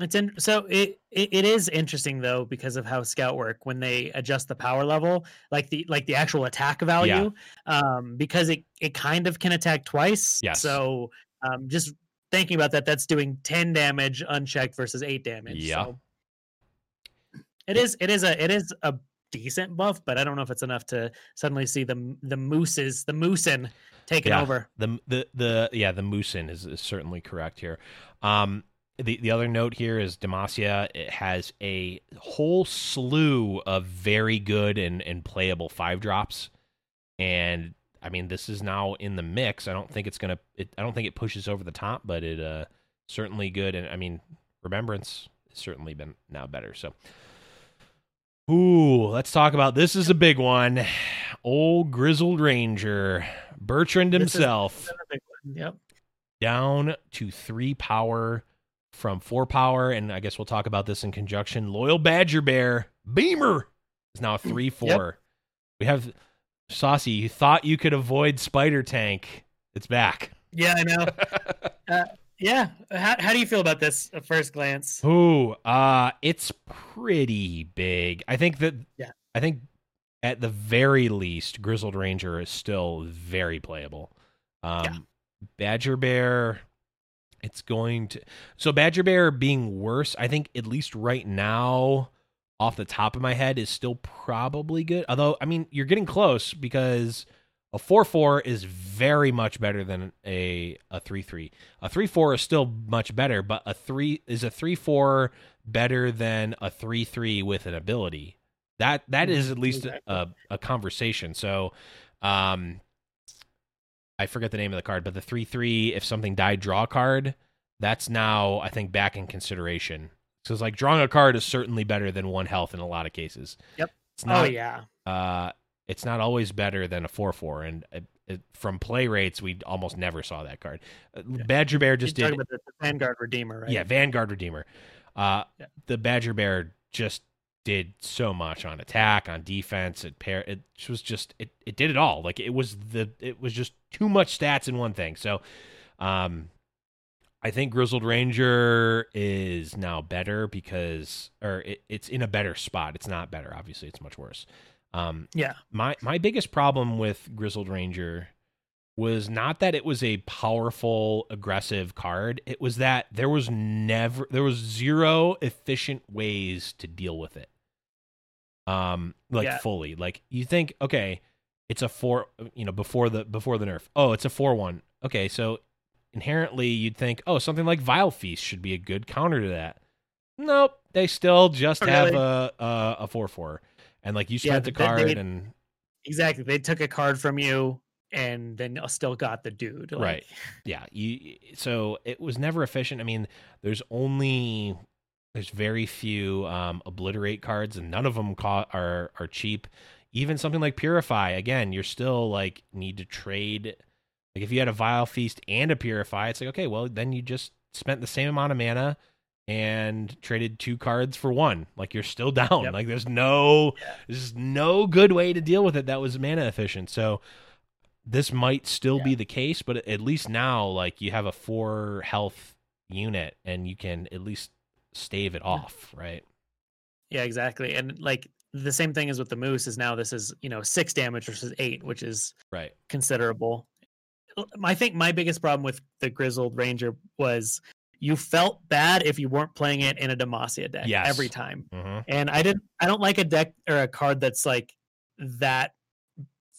It's in so it, it it is interesting though because of how scout work when they adjust the power level, like the like the actual attack value, um, because it it kind of can attack twice. Yes. So um, just thinking about that, that's doing ten damage unchecked versus eight damage. Yeah. So it is it is a it is a decent buff, but I don't know if it's enough to suddenly see the the mooses the moosin taking Yeah. over. The the the yeah the Moosin is, is certainly correct here. Um, the the other note here is Demacia it has a whole slew of very good and and playable five drops, and I mean this is now in the mix. I don't think it's gonna. It, I don't think it pushes over the top, but it uh certainly good. And I mean Remembrance has certainly been now better. So. Ooh, let's talk about this is a big one. Old grizzled ranger, Bertrand himself Another big one. Yep. down to three power from four power, and I guess we'll talk about this in conjunction. Loyal Badger Bear Beamer is now a *clears throat* three four. We have Saucy. You thought you could avoid Spider Tank. It's back. Yeah, I know. *laughs* Uh, Yeah. How, how do you feel about this at first glance? Ooh, uh, it's pretty big. I think that. Yeah. I think at the very least, Grizzled Ranger is still very playable. Um, Yeah. Badger Bear, it's going to. So Badger Bear being worse, I think at least right now, off the top of my head, is still probably good. Although, I mean, you're getting close because a four four is very much better than a a three three. A three four is still much better, but a three is a three four better than a three three with an ability. That that is at least a, a conversation. So, um, I forget the name of the card, but the three three if something died draw card, that's now I think back in consideration. So it's like drawing a card is certainly better than one health in a lot of cases. Yep. It's not oh yeah. uh, it's not always better than a four four, and it, it, from play rates, we almost never saw that card. Uh, Badger Bear just You're did, talking about the, the Vanguard Redeemer, right? yeah, Vanguard Redeemer. Uh, Yeah. the Badger Bear just did so much on attack, on defense. It pair, it was just it, it did it all. Like it was the it was just too much stats in one thing. So, um, I think Grizzled Ranger is now better because, or it, it's in a better spot. It's not better, obviously. It's much worse. Um, Yeah. my my biggest problem with Grizzled Ranger was not that it was a powerful aggressive card. It was that there was never there was zero efficient ways to deal with it. Um like Yeah. fully. Like you think okay it's a 4 you know before the before the nerf. Oh it's a 4-1 okay so inherently you'd think oh something like Vile Feast should be a good counter to that. Nope they still just Not have really. a a a 4-4 and like you Yeah, spent the but card they- and Exactly. They took a card from you and then still got the dude. Like, Right. yeah you so it was never efficient i mean there's only there's very few um obliterate cards and none of them co- are are cheap even something like purify again you're still like need to trade like if you had a vile feast and a purify it's like okay well then you just spent the same amount of mana and traded two cards for one like you're still down Yep. like there's no Yeah. there's no good way to deal with it that was mana efficient so this might still be the case, but at least now, like you have a four health unit and you can at least stave it off, right? Yeah, exactly. And like the same thing as with the moose is now this is, you know, six damage versus eight, which is Right. considerable. I think my biggest problem with the Grizzled Ranger was you felt bad if you weren't playing it in a Demacia deck Yes. every time. hmm And I didn't I don't like a deck or a card that's like that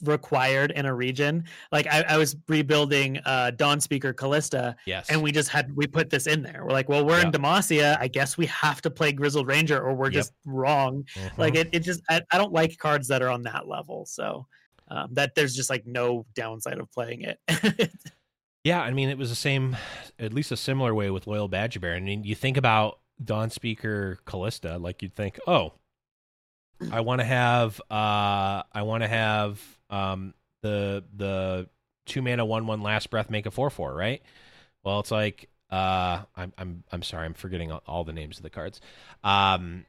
required in a region. Like I, I was rebuilding uh Dawn Speaker Kalista Yes. and we just had we put this in there. We're like, well, we're in Demacia. I guess we have to play Grizzled Ranger or we're Yep. just wrong. Mhm. Like it, it just I, I don't like cards that are on that level. So um, that there's just like no downside of playing it. *laughs* Yeah, I mean, it was the same, at least a similar way with Loyal Badger Bear. I mean, you think about Dawn Speaker Kalista, like you'd think, oh, I want to have, uh, I want to have um, the the two mana one one last breath make a four four, right? Well, it's like, uh, I'm I'm I'm sorry, I'm forgetting all, all the names of the cards. Um,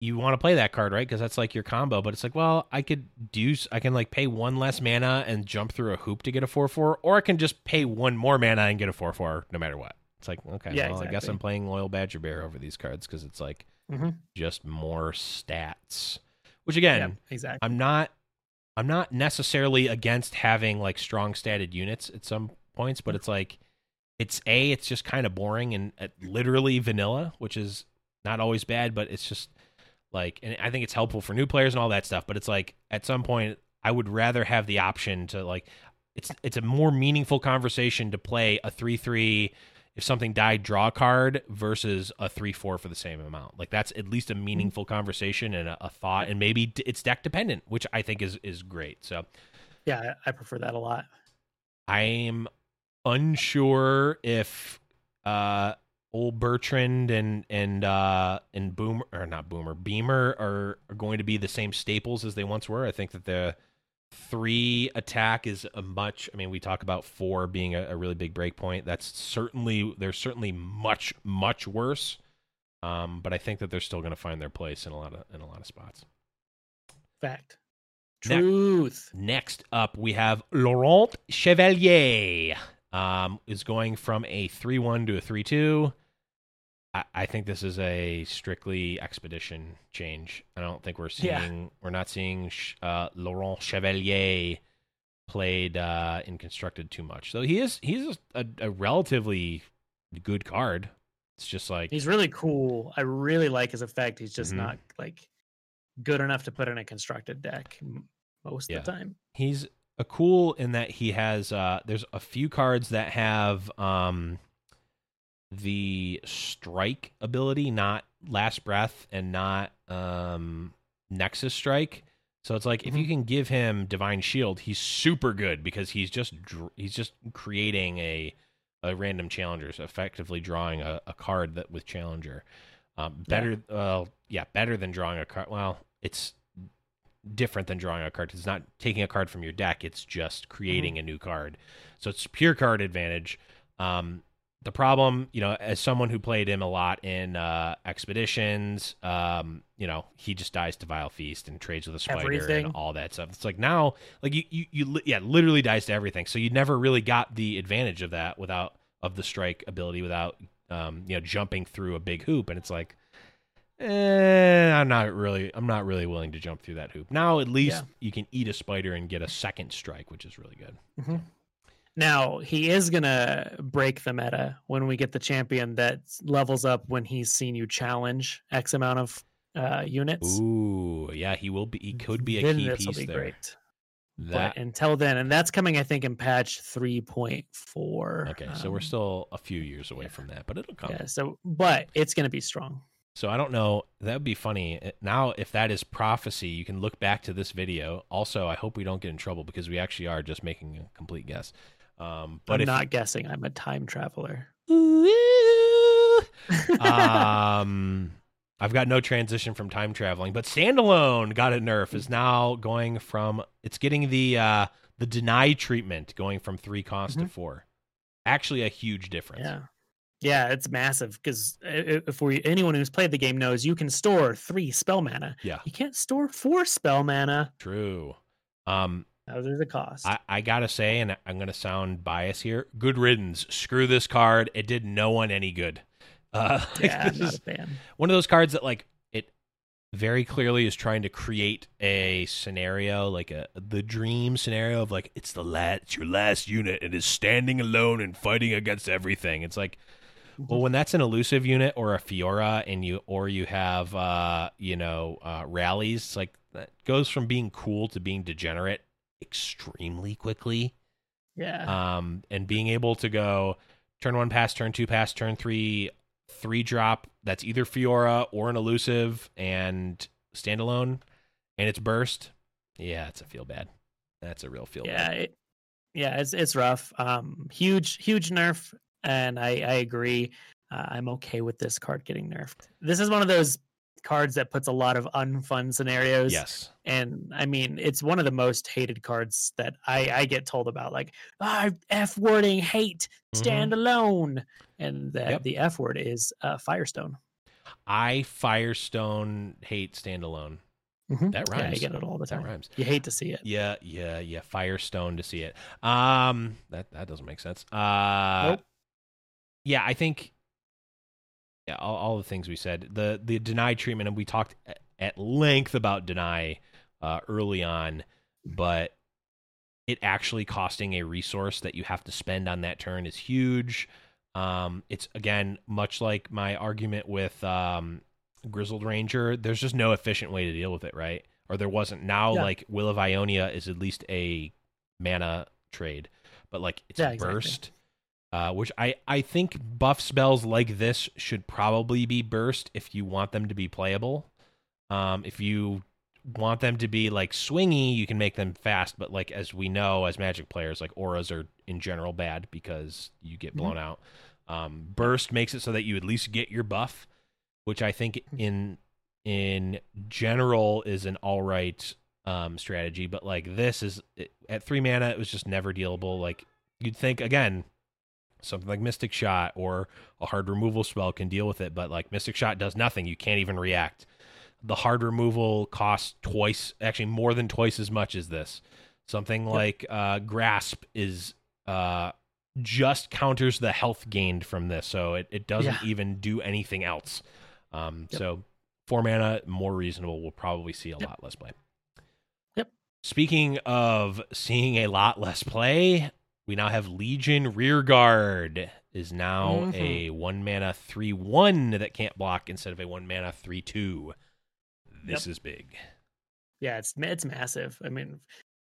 you want to play that card, right? Because that's like your combo. But it's like, well, I could do, I can like pay one less mana and jump through a hoop to get a four four, or I can just pay one more mana and get a four four no matter what. It's like okay, Yeah, well, I guess. I'm playing Loyal Badger Bear over these cards because it's like Mhm. just more stats. Which again, Yep, exactly. I'm not I'm not necessarily against having like strong statted units at some points, but it's like it's a it's just kind of boring and uh, literally vanilla, which is not always bad, but it's just like and I think it's helpful for new players and all that stuff, but it's like at some point I would rather have the option to like it's it's a more meaningful conversation to play a 3-3 if something died draw card versus a 3-4 for the same amount. Like that's at least a meaningful conversation and a, a thought and maybe d- it's deck dependent, which I think is is great. So yeah, I I prefer that a lot. I'm unsure if uh old Bertrand and and uh and Boomer or not Boomer Beamer are, are going to be the same staples as they once were. I think that the three attack is a much. I mean, we talk about four being a, a really big break point. That's certainly they're certainly much much worse. Um, but I think that they're still going to find their place in a lot of in a lot of spots. Fact. Ne- Truth. Next up, we have Laurent Chevalier. Um, is going from a three-one to a three-two. I, I think this is a strictly expedition change. I don't think we're Yeah. seeing we're not seeing uh, Laurent Chevalier played uh, in constructed too much. So he is he's a, a relatively good card. It's just like He's really cool. I really like his effect. He's just Mhm. not like good enough to put in a constructed deck most Yeah. of the time. he's a cool in that he has uh there's a few cards that have um the strike ability not last breath and not um nexus strike so it's like if you can give him divine shield he's super good because he's just dr- he's just creating a a random challenger so effectively drawing a, a card that with challenger um better well yeah better than drawing a card well it's different than drawing a card. It's not taking a card from your deck. It's just creating a new card. So it's pure card advantage. Um, the problem, you know, as someone who played him a lot in uh, expeditions, um, you know, he just dies to Vile Feast and trades with a spider Everything. and all that stuff. It's like now, like you, you, you, li- yeah, literally dies to everything. So you never really got the advantage of that without of the strike ability without, um, you know, jumping through a big hoop. And it's like, eh, I'm not really, I'm not really willing to jump through that hoop. Now at least Yeah. you can eat a spider and get a second strike, which is really good. Now he is gonna break the meta when we get the champion that levels up when he's seen you challenge X amount of uh, units. Ooh, yeah, he will be. He could be a then key this will piece be there. great. That But until then, and that's coming, I think, in patch three point four. okay. so we're still a few years away from that, but it'll come. yeah. So, but it's gonna be strong. So I don't know. That would be funny. Uh, Now, if that is prophecy, you can look back to this video. Also, I hope we don't get in trouble because we actually are just making a complete guess. Um, but I'm if not guessing. I'm a time traveler. *laughs* um, I've got no transition from time traveling, but standalone got a nerf is now going from it's getting the uh the deny treatment going from three cost to Mhm. four. Actually, a huge difference. Yeah. Yeah, it's massive because if we anyone who's played the game knows you can store three spell mana. Yeah. You can't store four spell mana. True. Um, Now there's a cost. I, I gotta say, and I'm gonna sound biased here. Good riddance. Screw this card. It did no one any good. Uh, *laughs* yeah, this not a fan. one of those cards that like it very clearly is trying to create a scenario, like a the dream scenario of like it's the last, it's your last unit, and is standing alone and fighting against everything. It's like well, when that's an elusive unit or a Fiora, and you or you have uh, you know uh, rallies, it's like that goes from being cool to being degenerate extremely quickly. Yeah. Um, and being able to go turn one pass, turn two pass, turn three, three drop. That's either Fiora or an elusive and standalone, and it's burst. Yeah, it's a feel bad. That's a real feel yeah. bad. It, yeah, it's it's rough. Um, huge, huge nerf, and I I agree. Uh, I'm okay with this card getting nerfed. This is one of those cards that puts a lot of unfun scenarios. Yes. and I mean it's one of the most hated cards that I I get told about. Like, ah, f wording, hate, Mhm. stand alone, and that Yep. the f word is uh, Firestone. I Firestone hate standalone. That Yeah, I get it all the That time. rhymes. You hate to see it. Yeah, yeah, yeah. Firestone to see it. Um, that that doesn't make sense. Uh, Nope. yeah, I think yeah, all, all the things we said. The the deny treatment, and we talked at length about deny uh, early on, but it actually costing a resource that you have to spend on that turn is huge. Um, it's again much like my argument with um, Grizzled Ranger. There's just no efficient way to deal with it, right? Or there wasn't. Now, Yeah. like Will of Ionia is at least a mana trade, but like it's Yeah, a exactly. Uh, which I, I think buff spells like this should probably be burst if you want them to be playable. Um, if you want them to be like swingy, you can make them fast. But like as we know as Magic players, like auras are in general bad because you get blown out. Um, burst makes it so that you at least get your buff, which I think in in general is an all right um, strategy. But like this is at three mana, it was just never dealable. Like you'd think again, something like Mystic Shot or a hard removal spell can deal with it, but like Mystic Shot does nothing. You can't even react. The hard removal costs twice, actually more than twice as much as this. Something like uh, Grasp is uh, just counters the health gained from this, so it, it doesn't Yeah. even do anything else. Um, Yep. So four mana, more reasonable. We'll probably see a Yep. lot less play. Yep. Speaking of seeing a lot less play, we now have Legion Rearguard is now Mhm. a one mana three one that can't block instead of a one mana three two. This is big. Yeah, it's it's massive. I mean,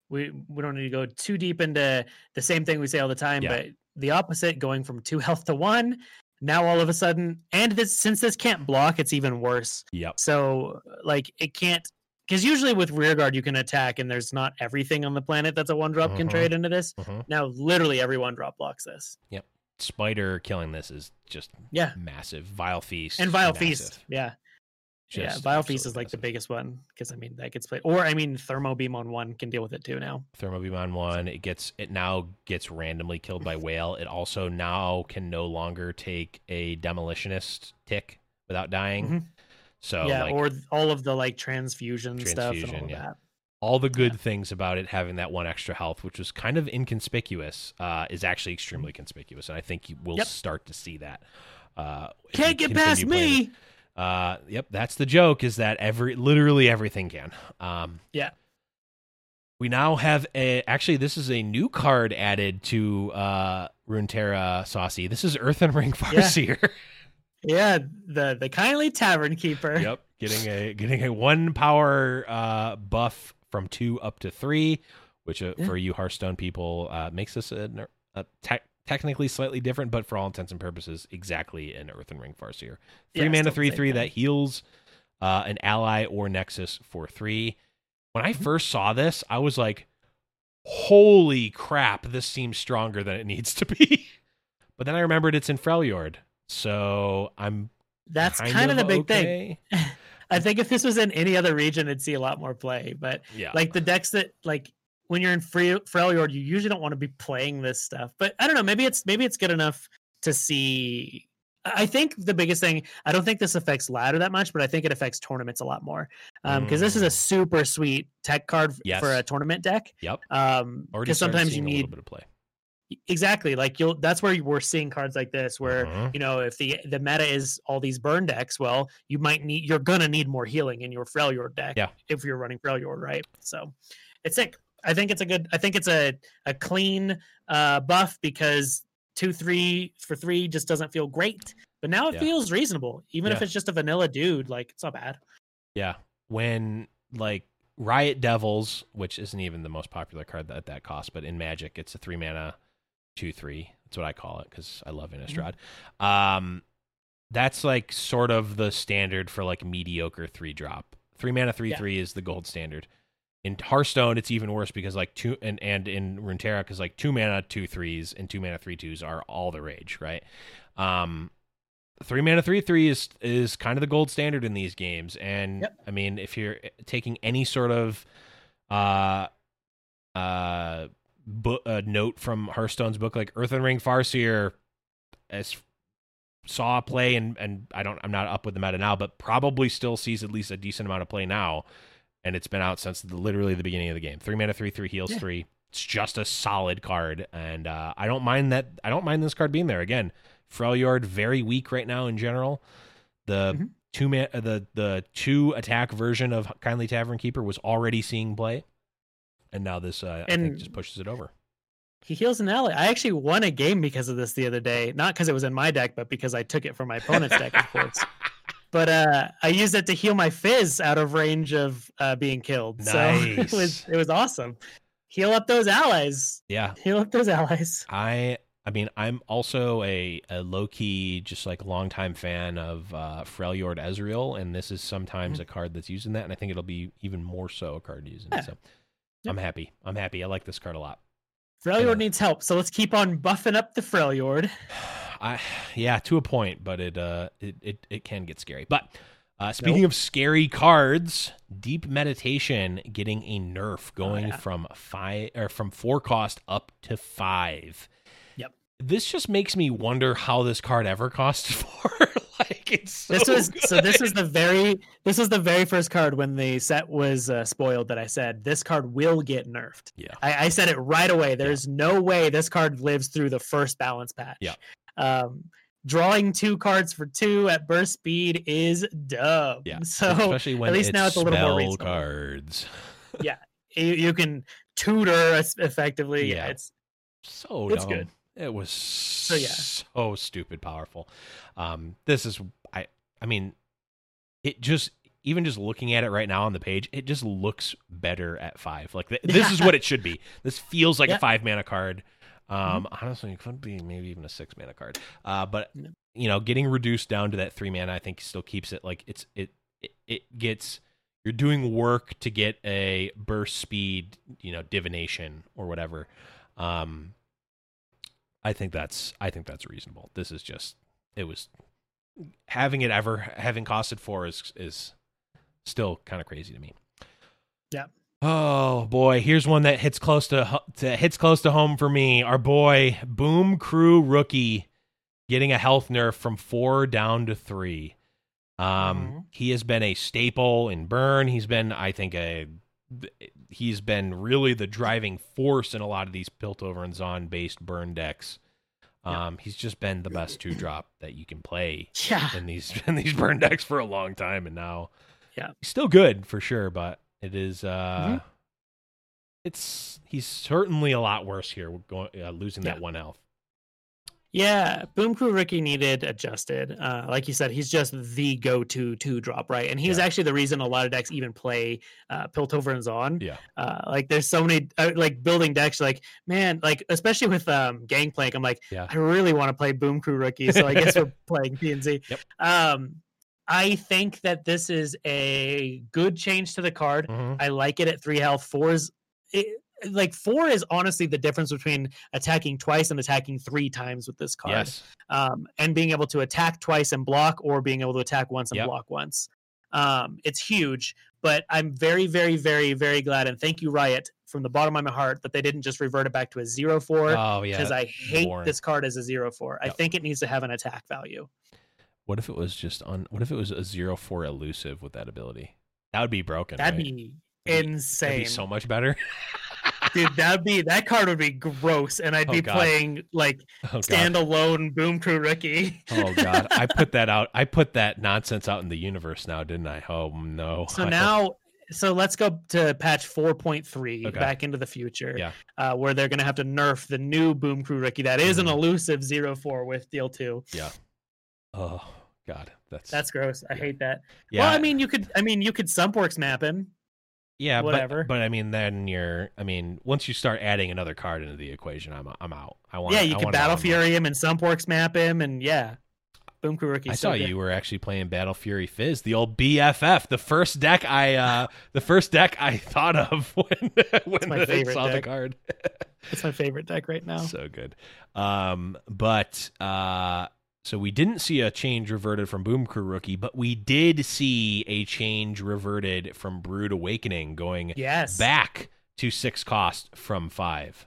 we we don't need to go too deep into the same thing we say all the time, Yeah. but the opposite, going from two *laughs* health to one. Now all of a sudden, and this since this can't block, it's even worse. Yep. So like it can't because usually with rear guard you can attack and there's not everything on the planet that's a one drop can Mhm. trade into this. Mhm. Now literally every one drop blocks this. Yep. Spider killing this is just Yeah. massive. Vile Feast And Vile massive. Feast. Yeah. yeah. Vile Feast absolutely is like the biggest one because I mean that gets played. Or I mean Thermo Beam on one can deal with it too now. Thermo Beam on one. It gets it now gets randomly killed by whale. It also now can no longer take a demolitionist tick without dying. Mhm. So yeah, like or all of the like transfusion, stuff and all yeah. that. all the good things about it having that one extra health, which was kind of inconspicuous, uh, is actually extremely conspicuous, and I think you will Yep. start to see that. Uh, Can't get past continue playing it. me. Uh, yep, that's the joke. Is that every literally everything can. Um, Yeah. We now have a actually this is a new card added to uh Runeterra Saucy. This is Earthen Ring Farseer. Yeah, *laughs* the the kindly tavern keeper. yep, getting a getting a one power uh buff from 2 up to 3, which uh, Yeah. for you Hearthstone people uh makes this a, a tech technically slightly different, but for all intents and purposes exactly an Earthen Ring Farseer. Yeah, Three mana, three three that heals uh, an ally or nexus for three. When I Mhm. first saw this, I was like, "Holy crap! This seems stronger than it needs to be." *laughs* but then I remembered it's in Freljord, so I'm That's kind, kind of the big thing. *laughs* I think if this was in any other region, it'd see a lot more play. But Yeah, like the decks that like when you're in free Freljord, you usually don't want to be playing this stuff. But I don't know, maybe it's maybe it's good enough to see. I think the biggest thing, I don't think this affects ladder that much, but I think it affects tournaments a lot more. Um, because this is a Mm. super sweet tech card Yes. for a tournament deck. Yep. Um, because sometimes you need a little bit of play. Exactly like you'll that's where we're seeing cards like this where Mhm. you know if the the meta is all these burn decks well you might need you're gonna need more healing in your Freljord deck Yeah. if you're running Freljord right so it's sick i think it's a good i think it's a a clean uh buff because two three for three just doesn't feel great but now it Yeah. feels reasonable even if it's just a vanilla dude like it's not bad Yeah. When like Riot Devils, which isn't even the most popular card at that cost, but in Magic, it's a three mana, two three. That's what I call it because I love Innistrad. Um, that's like sort of the standard for like mediocre three drop. Three mana, three Yeah. three is the gold standard. In Hearthstone, it's even worse because like two and and in Runeterra, because like two mana, two threes, and two mana, three twos are all the rage, right? Um, three mana three three is is kind of the gold standard in these games and Yep. i mean if you're taking any sort of uh uh book a note from hearthstone's book like earthen ring farseer as saw play and and i don't i'm not up with the meta now but probably still sees at least a decent amount of play now and it's been out since the, literally the beginning of the game three mana three three heals Yeah. three it's just a solid card, and uh, I don't mind that. I don't mind this card being there again. Freljord very weak right now in general. The Mhm. two man, the the two attack version of Kindly Tavern Keeper was already seeing play, and now this uh, I think just pushes it over. He heals an ally. I actually won a game because of this the other day. Not because it was in my deck, but because I took it from my opponent's deck, of course. *laughs* But uh, I used it to heal my fizz out of range of uh, being killed. So *laughs* it was it was awesome. Heal up those allies. Yeah, Heal up those allies. I I mean I'm also a, a low key just like longtime fan of uh Freljord Ezreal and this is sometimes a card that's using that and I think it'll be even more so a card using Yeah. it. So Yep. I'm happy. I'm happy. I like this card a lot. Freljord needs help, so let's keep on buffing up the Freljord. *sighs* I yeah, to a point, but it uh it it, it can get scary. But uh, speaking of scary cards, Deep Meditation getting a nerf going yeah. from five or from four cost up to five. This just makes me wonder how this card ever cost *laughs* four. like it's so This was so. This is the very. This was the very first card when the set was uh, spoiled that I said this card will get nerfed. Yeah. I, I said it right away. There's no way this card lives through the first balance patch. Yeah. Um, drawing two cards for two at burst speed is dumb. Yeah. So especially when least it's now it's a little more reasonable. cards. you, you can tutor effectively. Yeah. Yeah. It's so It's dumb. good. It was so yeah. so stupid powerful. Um, this is I I mean, it just even just looking at it right now on the page, it just looks better at five. Like th- this is what it should be. *laughs* This feels like Yeah. a five mana card. Um, honestly, it could be maybe even a six mana card. Uh, but you know, getting reduced down to that three mana, I think still keeps it like it's it it, it gets you're doing work to get a burst speed, you know, divination or whatever. Um, I think that's I think that's reasonable. This is just it was having it ever having costed four is is still kind of crazy to me. Yeah. Oh boy, here's one that hits close to, to hits close to home for me. Our boy Boom Crew rookie getting a health nerf from four down to three. Um, Mhm. he has been a staple in burn. He's been, I think, a he's been really the driving force in a lot of these Piltover and Zaun based burn decks. Yeah. Um, he's just been the best two drop that you can play yeah. in these *laughs* in these burn decks for a long time, and now Yeah. he's still good for sure, but it is uh, Mhm. it's he's certainly a lot worse here, going uh, losing that one health. Yeah, Boom Crew Rookie needed adjusted. Uh, like you said, he's just the go-to two drop, right? And he's Yeah. actually the reason a lot of decks even play uh, Piltover and Zaun. Yeah. Uh, like there's so many uh, like building decks. Like man, like especially with um, Gangplank, I'm like, Yeah. I really want to play Boom Crew Rookie, so I guess we're *laughs* playing PNZ. Yep. Um, I think that this is a good change to the card. Mhm. I like it at three health. Four is it, like four is honestly the difference between attacking twice and attacking three times with this card. Yes, Um, and being able to attack twice and block, or being able to attack once and Yep. block once. Um, it's huge. But I'm very, very, very, very glad and thank you, Riot, from the bottom of my heart that they didn't just revert it back to a zero four oh yeah. because I hate this card as a zero four. I think it needs to have an attack value. What if it was just on? What if it was a zero four elusive with that ability? That would be broken. That'd right? be- insane. That'd be so much better. *laughs* Dude, that'd be that card would be gross, and I'd Oh, be God. playing like *laughs* oh standalone Boom Crew Rookie. *laughs* Oh god. I put that out. I put that nonsense out in the universe now, didn't I? Oh no. So *laughs* I hope- now, so let's go to patch 4.3 Okay. back into the future, Yeah. uh, where they're going to have to nerf the new Boom Crew Rookie that is an Mhm. elusive 04 with deal two. Yeah. Oh god. That's That's gross. I Yeah. hate that. yeah. Well, I mean, you could, I mean, you could Sumpworks map him. Yeah, whatever. But, but I mean, then you're. I mean, once you start adding another card into the equation, I'm I'm out. I want. yeah, you I it Battle Fury him and Sumpworks map him, and yeah, Boom Crew Rookie. I saw you were actually playing Battle Fury Fizz, the old BFF, the first deck I uh the first deck I *laughs* thought of *laughs* when when my I saw the card. *laughs* It's my favorite deck right now. so good. Um but uh so we didn't see a change reverted from Boom Crew Rookie, but we did see a change reverted from Brood Awakening going Yes. back to 6 cost from 5.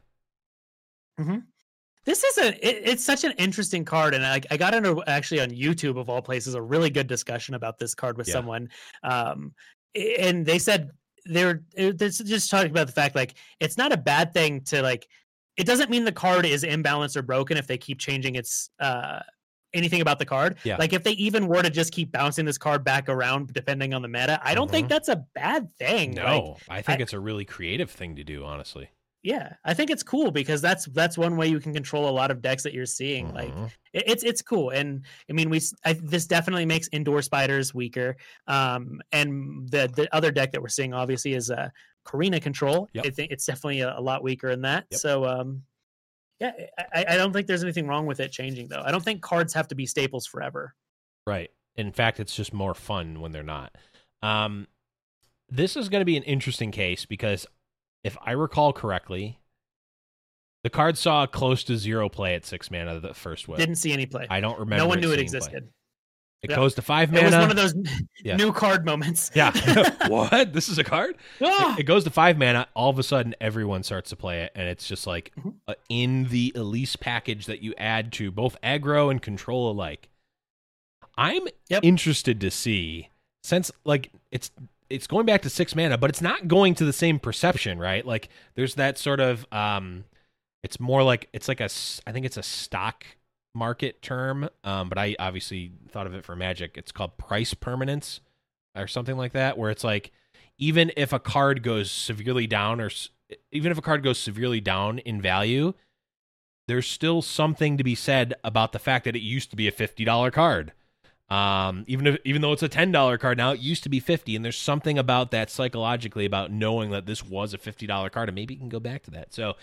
This is a it, it's such an interesting card, and I, I got into actually on YouTube of all places a really good discussion about this card with Yeah. someone, um, and they said they're they're just talking about the fact like it's not a bad thing to like. It doesn't mean the card is imbalanced or broken if they keep changing its uh anything about the card. Yeah. Like if they even were to just keep bouncing this card back around depending on the meta, I don't think Mhm. that's a bad thing. Like, No, I think I- it's a really creative thing to do, honestly. yeah, I think it's cool because that's that's one way you can control a lot of decks that you're seeing. Like Mhm. it- it's it's cool and i mean we I, this definitely makes indoor spiders weaker um and the the other deck that we're seeing obviously is uh Karina control Yep. i think it's definitely a, a lot weaker in that Yep. so um yeah I, I don't think there's anything wrong with it changing though i don't think cards have to be staples forever Right. In fact, it's just more fun when they're not. Um, this is going to be an interesting case because if I recall correctly, the card saw close to zero play at six mana the first whip. didn't see any play I don't remember. no one knew it existed. play. It goes to five mana. it was one of those *laughs* Yeah. new card moments yeah. *laughs* *laughs* what? This is a card? Ah! It, it goes to five mana. All of a sudden, everyone starts to play it, and it's just like Mhm. uh, in the Elise package that you add to both aggro and control alike. I'm Yep. interested to see since like it's it's going back to six mana, but it's not going to the same perception, right? Like there's that sort of um, it's more like it's like a s- I think it's a stock market term, um, but I obviously thought of it for Magic. It's called price permanence or something like that, where it's like even if a card goes severely down or even if a card goes severely down in value, there's still something to be said about the fact that it used to be a fifty dollar card. Um, even if even though it's a ten dollar card now, it used to be fifty, and there's something about that psychologically about knowing that this was a fifty dollar card, and maybe you can go back to that. So,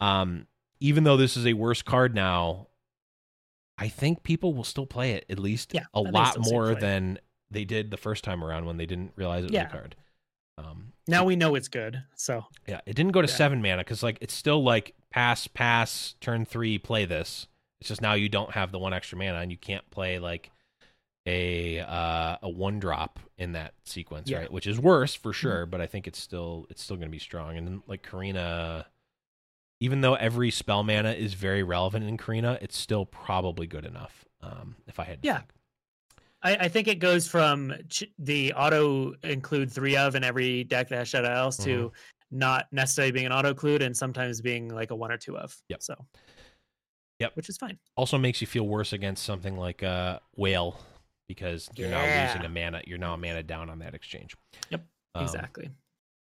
um, even though this is a worse card now, I think people will still play it at least Yeah, a lot still see it more than they did the first time around when they didn't realize it was Yeah. a card. Um, now we know it's good so yeah, it didn't go to Yeah. seven mana because like it's still like pass, pass, turn three, play this. It's just now you don't have the one extra mana and you can't play like a uh, a one drop in that sequence, Yeah. right? Which is worse for sure, but I think it's still it's still going to be strong. And then like Karina, even though every spell mana is very relevant in Karina, it's still probably good enough. Um, if I had to Yeah. I, I think it goes from ch- the auto include three of in every deck that has Shadow to Mm-hmm. not necessarily being an auto include and sometimes being like a one or two of. Yep. So. Yep. Which is fine. also makes you feel worse against something like uh whale because you're now losing a mana. You're now a mana down on that exchange. Yep, Um, exactly.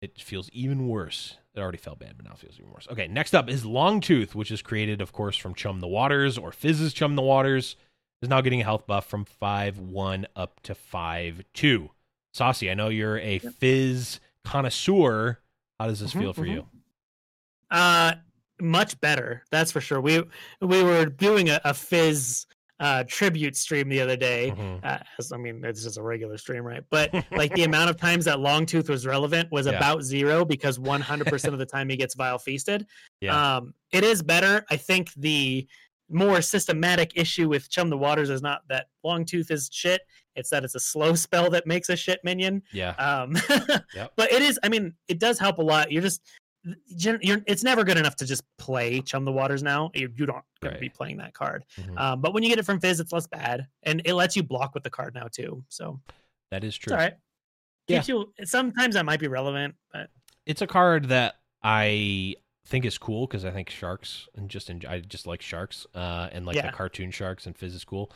It feels even worse. It already felt bad, but now it feels even worse. Okay, next up is Longtooth, which is created, of course, from Chum the Waters or Fizz's Chum the Waters. Is now getting a health buff from five one up to five two. Saucy, I know you're a. Fizz connoisseur. How does this Mhm, feel for mhm. you? Uh much better. That's for sure. We we were doing a, a fizz uh tribute stream the other day. Mhm. Uh, as, I mean, it's just a regular stream, right? But *laughs* like the amount of times that Longtooth was relevant was Yeah. about zero because *laughs* 100% of the time he gets vile feasted. Yeah. Um, it is better. I think the more systematic issue with Chum the Waters is not that Longtooth is shit. It's that it's a slow spell that makes a shit minion. Yeah. Um, *laughs* Yep. But it is. I mean, it does help a lot. You're just. It's never good enough to just play Chum the Waters now. You, you don't to be playing that card. Mhm. Um, but when you get it from Fizz, it's less bad, and it lets you block with the card now too. So that is true. all right. Yeah. You. Sometimes that might be relevant, but it's a card that I think is cool because I think sharks and just enjoy, I just like sharks uh, and like Yeah. the cartoon sharks and Fizz is cool.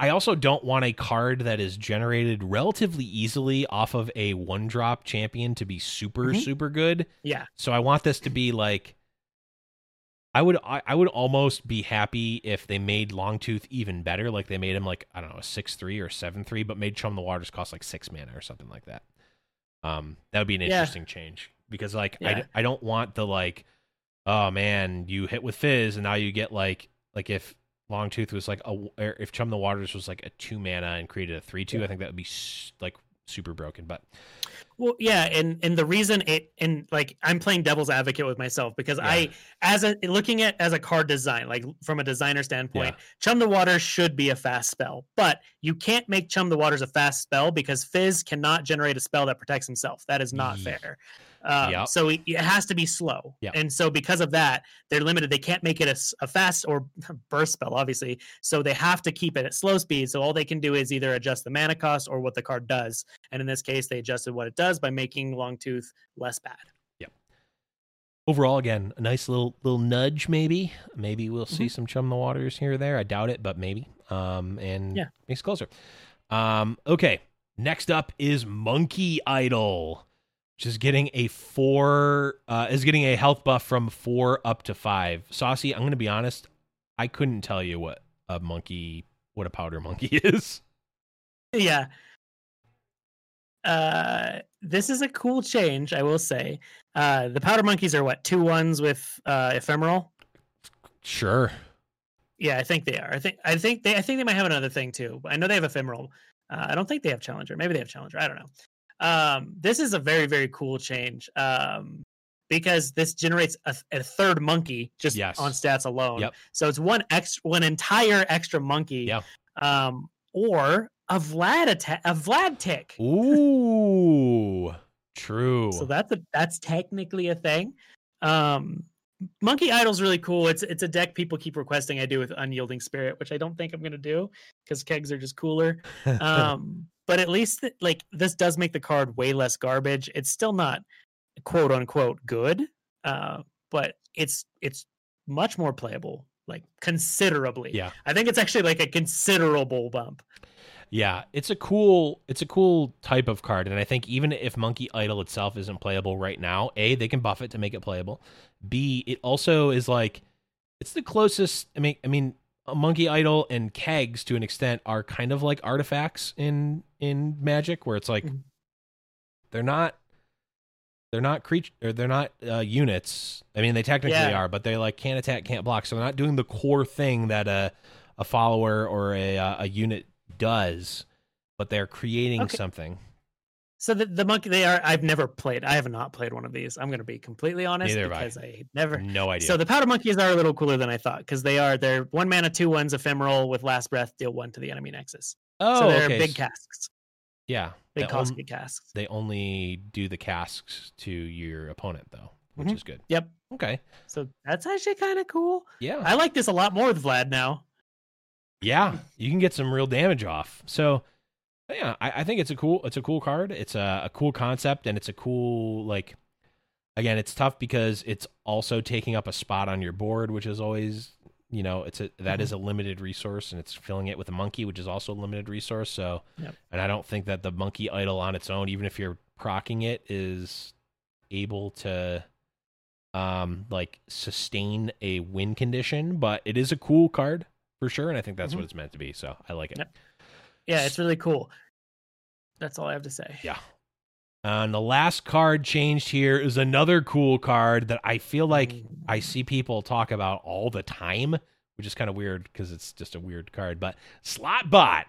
I also don't want a card that is generated relatively easily off of a one drop champion to be super Mhm. super good. yeah, So I want this to be like I would I, I would almost be happy if they made Longtooth even better, like they made him like I don't know a six three or seven three, but made Chum the Waters cost like six mana or something like that. Um, that would be an Yeah. interesting change because like I, Yeah. d- I don't want the like oh man you hit with Fizz and now you get like like if Longtooth was like a or er, if Chum the Waters was like a two mana and created a three two, I think that would be like super broken. But well, yeah, and and the reason it and like I'm playing devil's advocate with myself because Yeah. I as a looking at as a card design, like from a designer standpoint, Yeah. Chum the Waters should be a fast spell, but you can't make Chum the Waters a fast spell because Fizz cannot generate a spell that protects himself. That is not fair. Um, Yep. So it, it has to be slow. Yep. And so because of that, they're limited. They can't make it a fast or *laughs* burst spell, obviously. So they have to keep it at slow speed. So all they can do is either adjust the mana cost or what the card does. And in this case, they adjusted what it does by making Longtooth less bad. Yep. Overall, again, a nice little little nudge. Maybe, maybe we'll see some chum in the waters here or there. I doubt it, but maybe. Um, and Yeah. makes it closer. Um, okay. Next up is Monkey Idol, which is getting a four. Uh, is getting a health buff from four up to five. Saucy, I'm going to be honest. I couldn't tell you what a monkey, what a powder monkey *laughs* is. Yeah. Uh, this is a cool change, I will say. Uh, the powder monkeys are what two ones with uh, ephemeral. Sure. Yeah, I think they are. I think I think they I think they might have another thing too. I know they have ephemeral. Uh, I don't think they have challenger. Maybe they have challenger. I don't know. Um, this is a very very cool change um, because this generates a, a third monkey just Yes. on stats alone. Yep. So it's one extra, one entire extra monkey. Yeah. Um, or a Vlad attack, a Vlad tick. Ooh, true. So that's a that's technically a thing. Um Monkey Idol's really cool. It's it's a deck people keep requesting I do with Unyielding Spirit, which I don't think I'm gonna do because kegs are just cooler. *laughs* Um but at least like this does make the card way less garbage. It's still not quote unquote good. Uh but it's it's much more playable, like considerably. yeah. I think it's actually like a considerable bump. Yeah, it's a cool it's a cool type of card, and I think even if Monkey Idol itself isn't playable right now, a they can buff it to make it playable. B it also is like it's the closest. I mean, I mean, Monkey Idol and kegs to an extent are kind of like artifacts in in Magic, where it's like Mhm. they're not they're not creature they're not uh, units. I mean, they technically Yeah. are, but they like can't attack, can't block, so they're not doing the core thing that a a follower or a uh, a unit does, but they're creating Okay. something. So the, the monkey they are I've never played. I have not played one of these. I'm gonna be completely honest Neither have I. because I never No idea. So the powder monkeys are a little cooler than I thought because they are they're one mana, two ones, ephemeral with last breath, deal one to the enemy nexus. Oh, so they're okay. big casks, yeah, big They on- casks. they only do the casks to your opponent though, which Mhm. is good. Yep. Okay. So that's actually kind of cool. Yeah. I like this a lot more with Vlad now. yeah. You can get some real damage off. So yeah, I, I think it's a cool it's a cool card. It's a, a cool concept and it's a cool like again, it's tough because it's also taking up a spot on your board, which is always you know, it's a that is a limited resource and it's filling it with a monkey, which is also a limited resource. So Yep. and I don't think that the monkey idol on its own, even if you're procking it, is able to um like sustain a win condition, but it is a cool card for sure, and I think that's Mhm. what it's meant to be. So I like it. Yep. Yeah, it's really cool. That's all I have to say. Yeah. And the last card changed here is another cool card that I feel like Mm. I see people talk about all the time, which is kind of weird because it's just a weird card. But Slotbot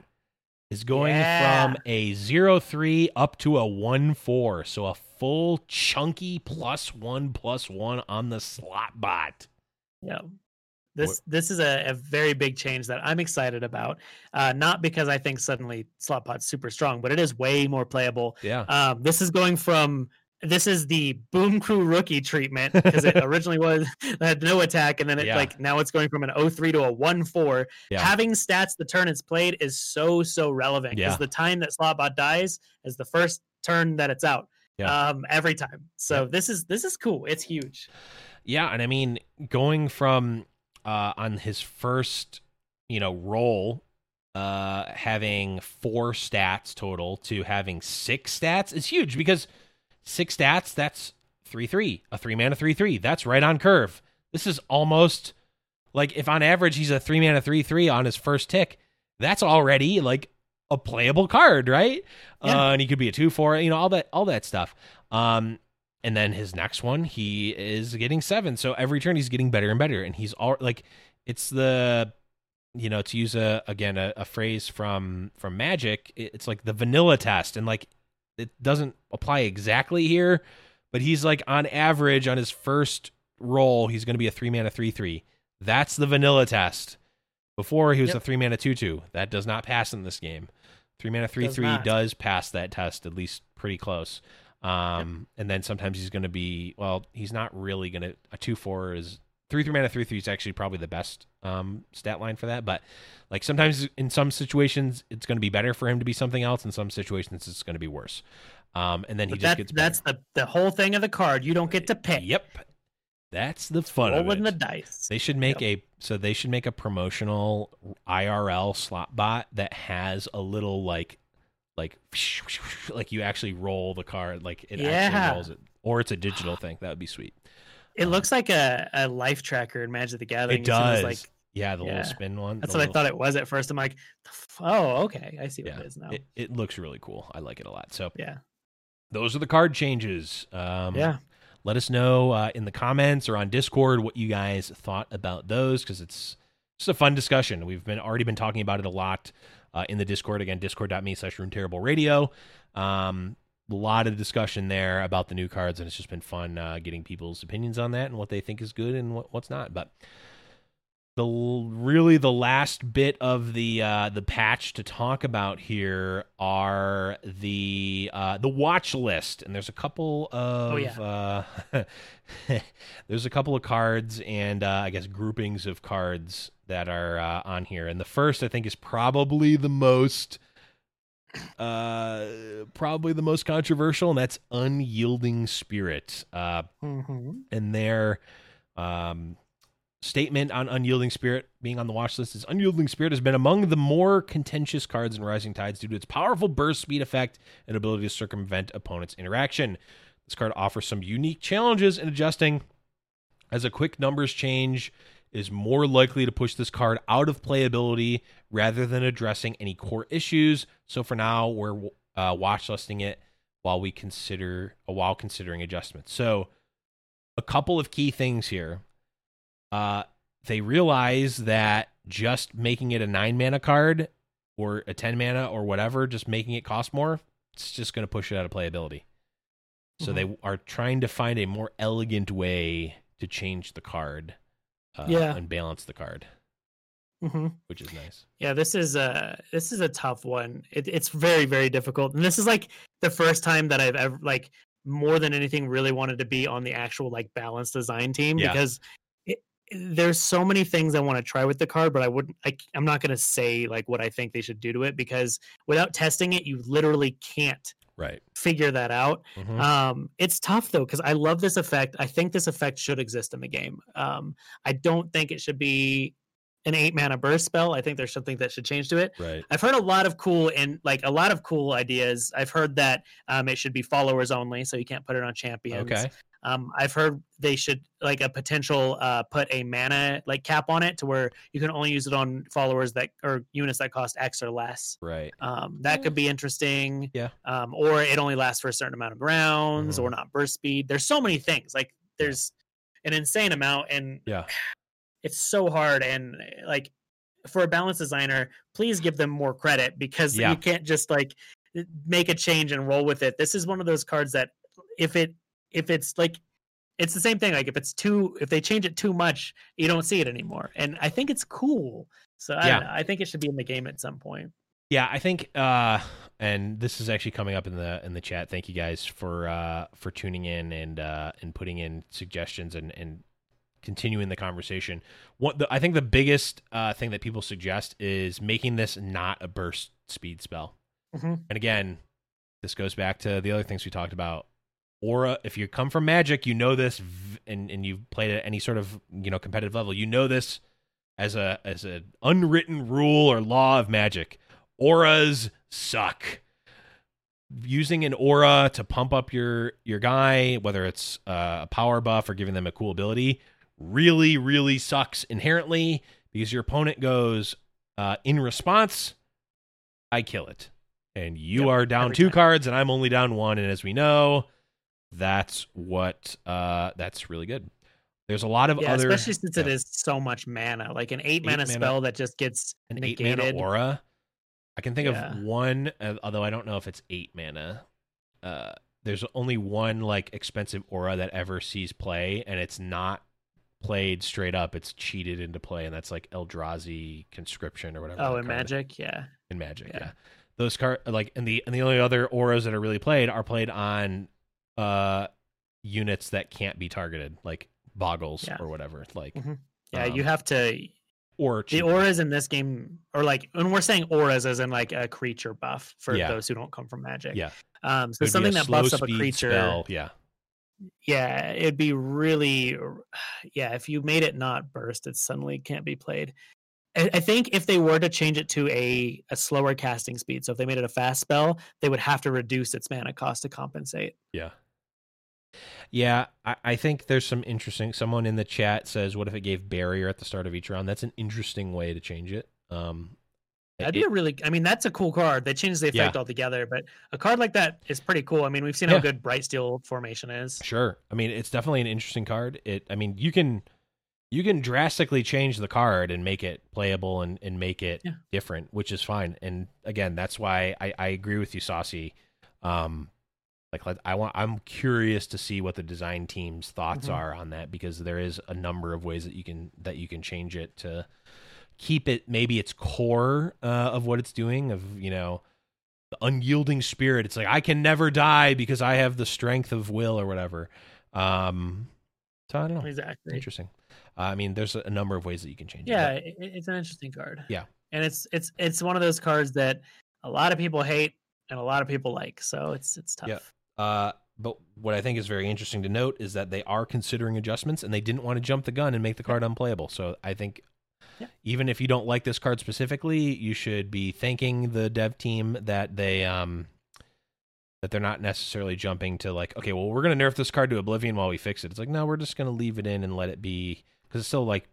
is going Yeah. from a zero three up to a 1 4. So a full chunky plus one plus one on the Slotbot. Yeah. This this is a, a very big change that I'm excited about. Uh, not because I think suddenly Slotbot's super strong, but it is way more playable. Yeah. Um, this is going from this is the Boom Crew rookie treatment because it *laughs* originally was *laughs* had no attack, and then it Yeah. like now it's going from an 0-3 to a 1-4. Yeah. Having stats the turn it's played is so so relevant because Yeah. the time that Slotbot dies is the first turn that it's out. Yeah. Um, every time. So this is this is cool. It's huge. Yeah, and I mean going from uh on his first, you know, roll uh having four stats total to having six stats is huge because six stats that's 3-3, a 3 man mana 3-3. That's right on curve. This is almost like if on average he's a 3 man mana 3-3 on his first tick, that's already like a playable card, right? Yeah. Uh, and he could be a 2-4, you know, all that all that stuff. Um and then his next one, he is getting seven. So every turn he's getting better and better. And he's all like, it's the, you know, to use a again a, a phrase from from Magic, it's like the vanilla test, and like it doesn't apply exactly here, but he's like on average on his first roll, he's going to be a three mana three three. That's the vanilla test. Before he was Yep. a three mana two two. That does not pass in this game. Three mana three Does three not. does pass that test at least pretty close. Um, and then sometimes he's going to be well, he's not really going to a two four is three three mana three three is actually probably the best um stat line for that. But like sometimes in some situations it's going to be better for him to be something else. In some situations it's going to be worse. Um, and then he But just that, gets better. that's the the whole thing of the card. You don't get to pick. Yep, that's the fun of Rolling it. the dice. They should make a so they should make a promotional IRL slot bot that has a little like like *laughs* like you actually roll the card like it Yeah. actually rolls it or it's a digital thing that would be sweet. It looks like a, a life tracker in Magic the Gathering. It does. Like yeah, the yeah. little spin one. that's what I thought it was at first. I'm like, oh, okay, I see what Yeah, it is now. it, it looks really cool. I like it a lot. So yeah, those are the card changes. Um, yeah. let us know uh, in the comments or on discord what you guys thought about those because it's just a fun discussion. We've been already been talking about it a lot uh, in the discord. Again discord.me slash Rune Terrible Radio. Um, a lot of discussion there about the new cards and it's just been fun uh, getting people's opinions on that and what they think is good and what, what's not. But the really the last bit of the uh, the patch to talk about here are the uh, the watch list, and there's a couple of oh, yeah. uh, *laughs* there's a couple of cards and uh, I guess groupings of cards that are uh, on here, and the first I think is probably the most uh probably the most controversial and that's unyielding spirit uh Mm-hmm. and their um, statement on Unyielding Spirit being on the watch list is Unyielding Spirit has been among the more contentious cards in Rising Tides due to its powerful burst speed effect and ability to circumvent opponents' interaction. This card offers some unique challenges in adjusting, as a quick numbers change is more likely to push this card out of playability rather than addressing any core issues. So for now, we're uh, watch listing it while we consider uh, while considering adjustments. So a couple of key things here. Uh, they realize that just making it a nine mana card or a 10 mana or whatever, just making it cost more, it's just going to push it out of playability. So they are trying to find a more elegant way to change the card uh, Yeah. and balance the card, Mm-hmm. which is nice. Yeah, this is a this is a tough one. It, it's very very difficult, and this is like the first time that I've ever like more than anything really wanted to be on the actual like balance design team Yeah. because it, there's so many things I want to try with the card, but I wouldn't. I, I'm not going to say like what I think they should do to it because without testing it, you literally can't Right. figure that out. Mhm. Um, it's tough though because I love this effect. I think this effect should exist in the game. Um, I don't think it should be an eight mana burst spell. I think there's something that should change to it. right. I've heard a lot of cool and like a lot of cool ideas. I've heard that um, it should be followers only, so you can't put it on champions. Okay. Um, I've heard they should like a potential uh, put a mana like cap on it to where you can only use it on followers that or units that cost X or less. Right. Um, that could be interesting. Yeah. Um, or it only lasts for a certain amount of rounds, Mhm. or not burst speed. There's so many things. Like there's an insane amount, and Yeah. *sighs* it's so hard. And eh, like for a balance designer, please give them more credit because Yeah. you can't just like eh, make a change and roll with it. This is one of those cards that if it if it's like it's the same thing. Like if it's too if they change it too much, you don't see it anymore. And I think it's cool. So I, Yeah. don't know, I think it should be in the game at some point. Yeah, I think uh and this is actually coming up in the in the chat. Thank you guys for uh for tuning in and uh and putting in suggestions and and continuing the conversation. What the, I think the biggest uh thing that people suggest is making this not a burst speed spell. Mhm. And again, this goes back to the other things we talked about. Aura, if you come from Magic, you know this and and you've played at any sort of, you know, competitive level. You know this as a as an unwritten rule or law of Magic auras suck using an aura to pump up your your guy whether it's uh, a power buff or giving them a cool ability really really sucks inherently because your opponent goes uh, in response i kill it and you Yep, are down two time. cards and i'm only down one and as we know that's what uh that's really good there's a lot of Yeah, other especially since it yeah. is so much mana, like an eight, Eight mana, mana- spell that just gets an eight mana aura. I can think Yeah. of one, uh, although I don't know if it's eight mana. Uh, there's only one like expensive aura that ever sees play, and it's not played straight up. It's cheated into play, and that's like Eldrazi conscription or whatever. Oh, in Magic, yeah. In Magic, yeah. Yeah. Those card like and the and the only other auras that are really played are played on uh units that can't be targeted, like boggles Yeah. or whatever. Like Mhm. Yeah, um, you have to. or The auras in this game, or like and we're saying auras, as in like a creature buff for Yeah. those who don't come from Magic. Yeah. Um, so something that buffs up a creature. spell, Yeah. Yeah, it'd be really. *sighs* Yeah, if you made it not burst, it suddenly can't be played. I think if they were to change it to a a slower casting speed, so if they made it a fast spell, they would have to reduce its mana cost to compensate. Yeah. Yeah, I, I think there's some interesting. Someone in the chat says, "What if it gave barrier at the start of each round?" That's an interesting way to change it. Um, That'd it- be a really. I mean, that's a cool card. They changed the effect altogether, but a card like that is pretty cool. I mean, we've seen Yeah. how good Bright Steel formation is. Sure. I mean, it's definitely an interesting card. It. I mean, you can you can drastically change the card and make it playable and and make it Yeah. different, which is fine. And again, that's why I I agree with you, Saucy. Um, like I want I'm curious to see what the design team's thoughts Mhm. are on that because there is a number of ways that you can that you can change it to keep it maybe its core uh, of what it's doing of you know the unyielding spirit it's like i can never die because i have the strength of will or whatever um so i don't know Exactly. interesting uh, i mean there's a number of ways that you can change Yeah, it it, it's an interesting card. Yeah. and it's it's it's one of those cards that a lot of people hate and a lot of people like. So it's it's tough. Yeah. But, uh but what i think is very interesting to note is that they are considering adjustments and they didn't want to jump the gun and make the card unplayable. So i think Yeah. even if you don't like this card specifically you should be thanking the dev team that they um that they're not necessarily jumping to like okay well we're going to nerf this card to oblivion while we fix it. It's like no we're just going to leave it in and let it be because it's still like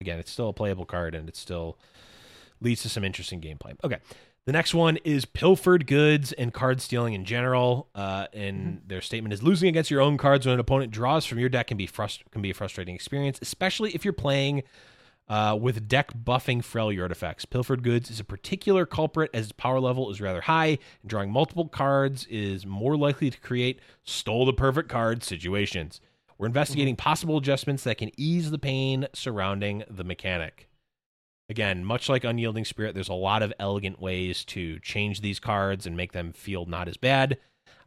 again it's still a playable card and it still leads to some interesting gameplay. Okay the next one is pilfered goods and card stealing in general. Uh, and their statement is losing against your own cards when an opponent draws from your deck can be frust- can be a frustrating experience, especially if you're playing uh, with deck buffing Freljord artifacts. Pilfered goods is a particular culprit as its power level is rather high, and drawing multiple cards is more likely to create stole the perfect card situations. We're investigating possible adjustments that can ease the pain surrounding the mechanic. Again, much like Unyielding Spirit, there's a lot of elegant ways to change these cards and make them feel not as bad.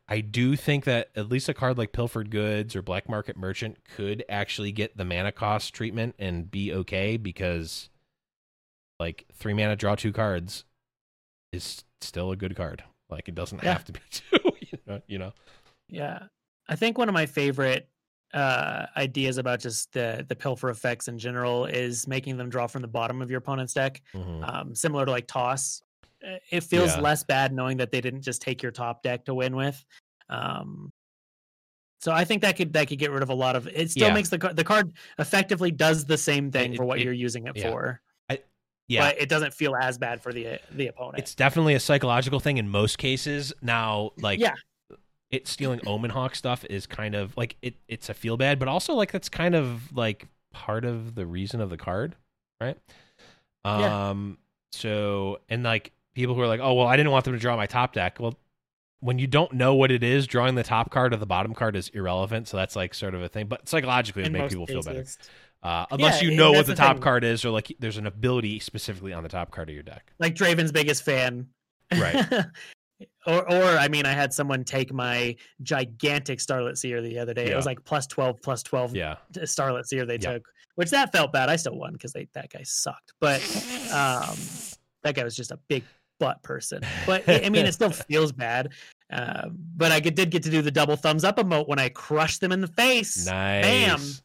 I do think that at least a card like Pilfered Goods or Black Market Merchant could actually get the mana cost treatment and be okay because, like, three mana, draw two cards is still a good card. Like, it doesn't Yeah. have to be *laughs* two, you know? You know? Yeah. I think one of my favorite uh ideas about just the the pilfer effects in general is making them draw from the bottom of your opponent's deck Mhm. um similar to like toss Uh, it feels Yeah. less bad knowing that they didn't just take your top deck to win with um so i think that could that could get rid of a lot of it still Yeah. makes the card the card effectively does the same thing It- for what it- you're using it yeah. for Yeah. but it doesn't feel as bad for the the opponent It's definitely a psychological thing in most cases. Now, like, Yeah. It stealing Omen Hawk stuff is kind of like it. It's a feel bad, but also like that's kind of like part of the reason of the card, right? Yeah. Um. So and like people who are like, oh well, I didn't want them to draw my top deck. Well, when you don't know what it is, drawing the top card or the bottom card is irrelevant. So that's like sort of a thing, but psychologically it in make most people feel better. Uh, unless Yeah, you know what the the top thing. card is, or like there's an ability specifically on the top card of your deck. like Draven's biggest fan. Right. *laughs* or or I mean I had someone take my gigantic Starlit Seer the other day. It was like plus 12 plus 12 Yeah. Starlit Seer they Yeah. took, which that felt bad. I still won because they that guy sucked. But um that guy was just a big butt person. But I mean it still *laughs* feels bad. Uh, but I did get to do the double thumbs up emote when I crushed them in the face. Nice.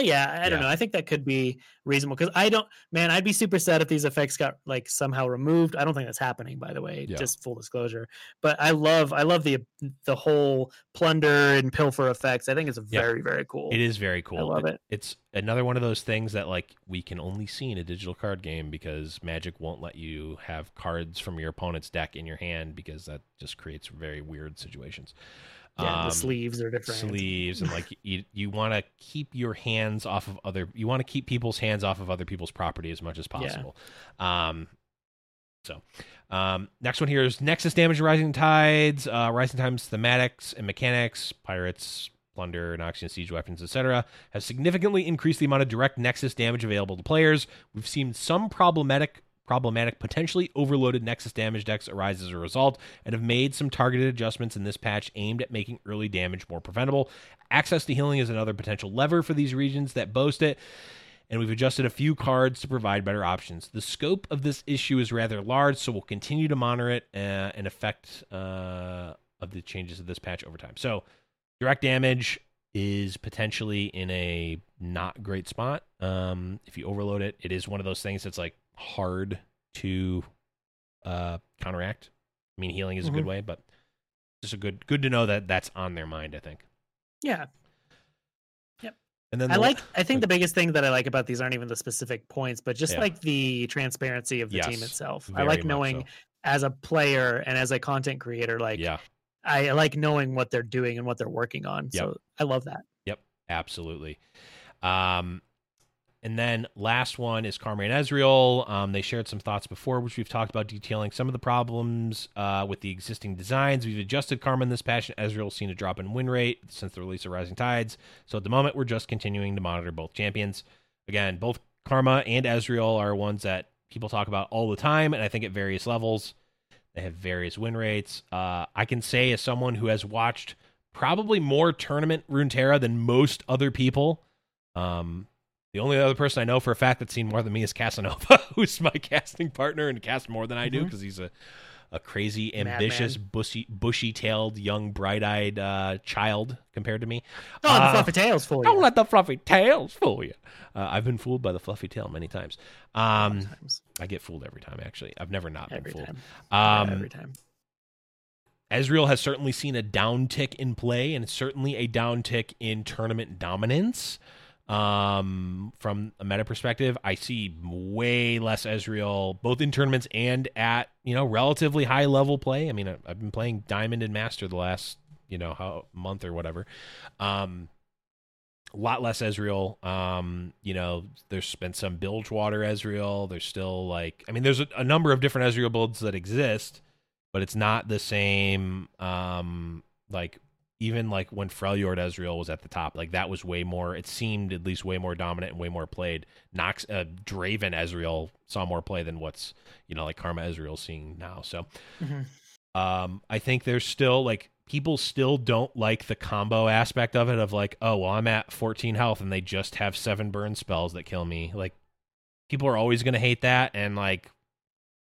But yeah, I don't Yeah. know. I think that could be reasonable because I don't, man, I'd be super sad if these effects got like somehow removed. I don't think that's happening, by the way. Yeah. Just full disclosure. But I love, I love the the whole plunder and pilfer effects. I think it's Yeah. very, very cool. It is very cool. I love it. It's another one of those things that like we can only see in a digital card game because Magic won't let you have cards from your opponent's deck in your hand because that just creates very weird situations. Yeah, Um, the sleeves are different. sleeves and like you you want to keep your hands off of other you want to keep people's hands off of other people's property as much as possible. Um so um next one here is nexus damage rising tides uh rising times thematics and mechanics pirates plunder and noxian siege weapons etc have significantly increased the amount of direct nexus damage available to players. We've seen some problematic problematic, potentially overloaded Nexus damage decks arise as a result, and have made some targeted adjustments in this patch aimed at making early damage more preventable. Access to healing is another potential lever for these regions that boast it and we've adjusted a few cards to provide better options. The scope of this issue is rather large, so we'll continue to monitor it uh, and effect uh, of the changes of this patch over time. So, direct damage is potentially in a not great spot. Um, if you overload it, it is one of those things that's like hard to uh, counteract. I mean, healing is a good Mhm. way, but just a good good to know that that's on their mind. I think. Yeah, Yep. And then I the- like. I think the biggest thing that I like about these aren't even the specific points, but just Yeah. like the transparency of the team itself. I like knowing so. as a player and as a content creator, like yeah, I like knowing what they're doing and what they're working on. Yep. So I love that. Yep, absolutely. Um, and then last one is Karma and Ezreal. Um, they shared some thoughts before, which we've talked about, detailing some of the problems uh, with the existing designs. We've adjusted Karma in this patch. and Ezreal's seen a drop in win rate since the release of Rising Tides. So at the moment, we're just continuing to monitor both champions. Again, both Karma and Ezreal are ones that people talk about all the time, and I think at various levels. They have various win rates. Uh, I can say, as someone who has watched probably more tournament Runeterra than most other people. Um, the only other person I know for a fact that's seen more than me is Casanova, *laughs* who's my casting partner and casts more than I do because he's a, a crazy, Madman. ambitious, bushy, bushy-tailed, young, bright-eyed uh, child compared to me. Oh, the Uh, fluffy tails for Don't let the fluffy tails fool you. Uh, I've been fooled by the fluffy tail many times. Um, Sometimes. I get fooled every time. Actually, I've never not every been fooled. time. Um, every time. Ezreal has certainly seen a downtick in play and certainly a downtick in tournament dominance. Um, from a meta perspective, I see way less Ezreal both in tournaments and at you know relatively high level play. I mean, I- I've been playing Diamond and Master the last you know how month or whatever. Um, a lot less Ezreal. Um, you know, there's been some Bilgewater Ezreal. There's still like, I mean, there's a, a number of different Ezreal builds that exist, but it's not the same. Um, like even like when Freljord Ezreal was at the top, like that was way more. It seemed at least way more dominant and way more played. Nox, uh, Draven Ezreal saw more play than what's you know like Karma Ezreal seeing now. So Mhm. um, I think there's still like people still don't like the combo aspect of it of like, oh well, I'm at 14 health and they just have seven burn spells that kill me. Like people are always gonna hate that and like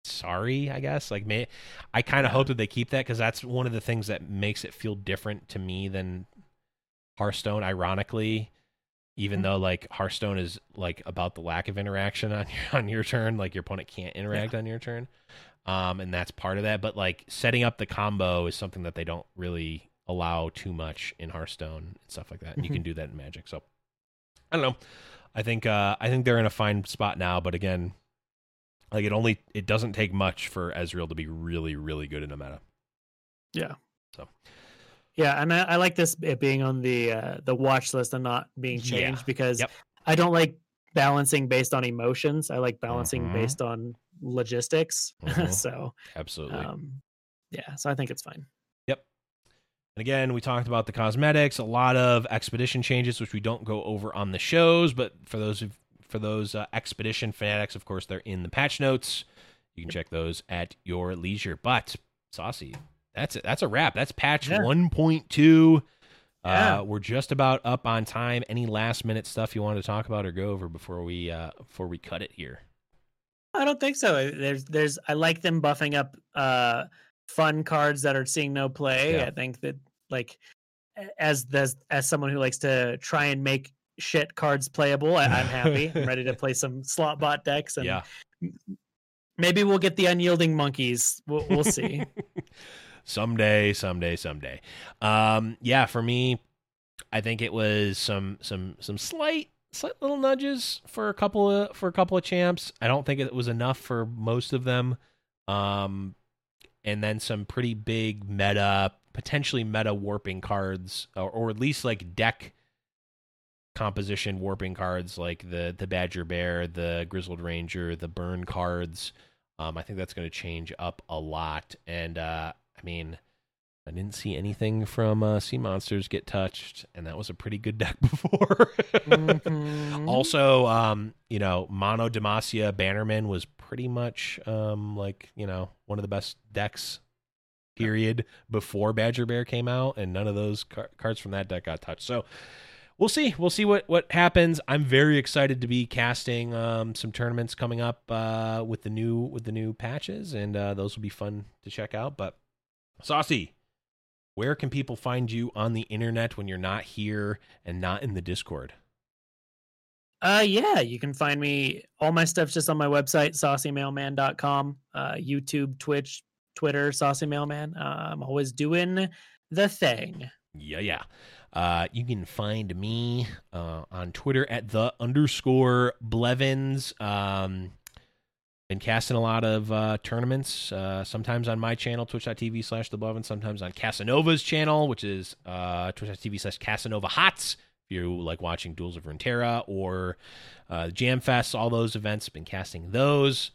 sorry, I guess. Like may I kind of hope that they keep that because that's one of the things that makes it feel different to me than Hearthstone, ironically. Even Mhm. though like Hearthstone is like about the lack of interaction on your on your turn, like your opponent can't interact on your turn um, and that's part of that. But like setting up the combo is something that they don't really allow too much in Hearthstone and stuff like that. And you can do that in Magic. So I don't know. I think uh, I think they're in a fine spot now. But again, like it only it doesn't take much for Ezreal to be really really good in a meta. Yeah, So. Yeah, and I, I like this it being on the uh, the watch list and not being Yeah. changed because Yep. I don't like balancing based on emotions. I like balancing Mhm. based on logistics. Mhm. *laughs* so, Absolutely. um, yeah, so I think it's fine. Yep. And again, we talked about the cosmetics, a lot of expedition changes, which we don't go over on the shows. But for those of, for those uh, expedition fanatics, of course, they're in the patch notes. You can check those at your leisure. But saucy, that's it. That's a wrap. That's patch Yeah. one point two. Yeah. Uh, we're just about up on time. Any last minute stuff you want to talk about or go over before we uh, before we cut it here? I don't think so. There's there's I like them buffing up uh fun cards that are seeing no play. Yeah. I think that like as as as someone who likes to try and make shit cards playable, I, I'm happy. I'm ready to *laughs* play some slot bot decks and yeah. maybe we'll get the unyielding monkeys. We'll, we'll see. *laughs* someday, someday, someday. Um, yeah, for me, I think it was some some some slight slight little nudges for a couple of for a couple of champs. I don't think it was enough for most of them. Um, and then some pretty big meta, potentially meta warping cards, or, or at least like deck composition warping cards, like the the Badger Bear, the Grizzled Ranger, the Burn cards. Um, I think that's going to change up a lot, and uh, I mean, I didn't see anything from uh, Sea Monsters get touched, and that was a pretty good deck *laughs* before. Mhm. Also, um, you know, Mono Demacia Bannerman was pretty much um, like you know one of the best decks. Period before Badger Bear came out, and none of those car- cards from that deck got touched. So we'll see. We'll see what what happens. I'm very excited to be casting um, some tournaments coming up uh, with the new with the new patches, and uh, those will be fun to check out. But Saucy, where can people find you on the internet when you're not here and not in the Discord? Uh, yeah, you can find me. All my stuff's just on my website, saucymailman.com, uh, YouTube, Twitch, Twitter, Saucy Mailman. Uh, I'm always doing the thing. Yeah, yeah. Uh, you can find me uh, on Twitter at the underscore Blevins. Um, been casting a lot of uh, tournaments, uh, sometimes on my channel, twitch.tv slash the Blevins, sometimes on Casanova's channel, which is uh, twitch.tv slash Casanova Hots. If you like watching Duels of Runeterra or Jam Fest, all those events, been casting those.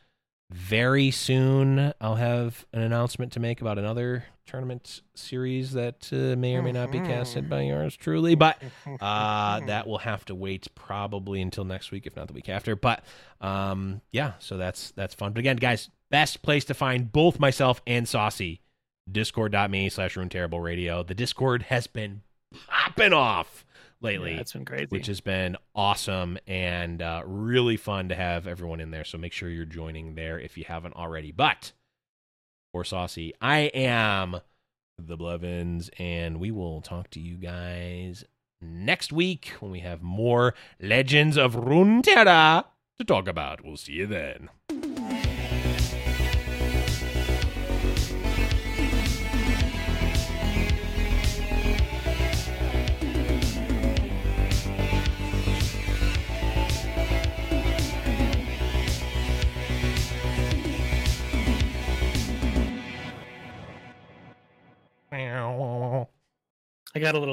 Very soon, I'll have an announcement to make about another tournament series that uh, may or may not be casted by yours truly, but uh, that will have to wait probably until next week, if not the week after. But um, yeah, so that's that's fun. But again, guys, best place to find both myself and Saucy, discord.me slash Rune Terrible Radio. The Discord has been popping off lately Yeah, it's been crazy. which has been awesome and uh, really fun to have everyone in there. So make sure you're joining there if you haven't already. But for Saucy, I am the Blevins, and we will talk to you guys next week when we have more Legends of Runeterra to talk about. We'll see you then. I got a little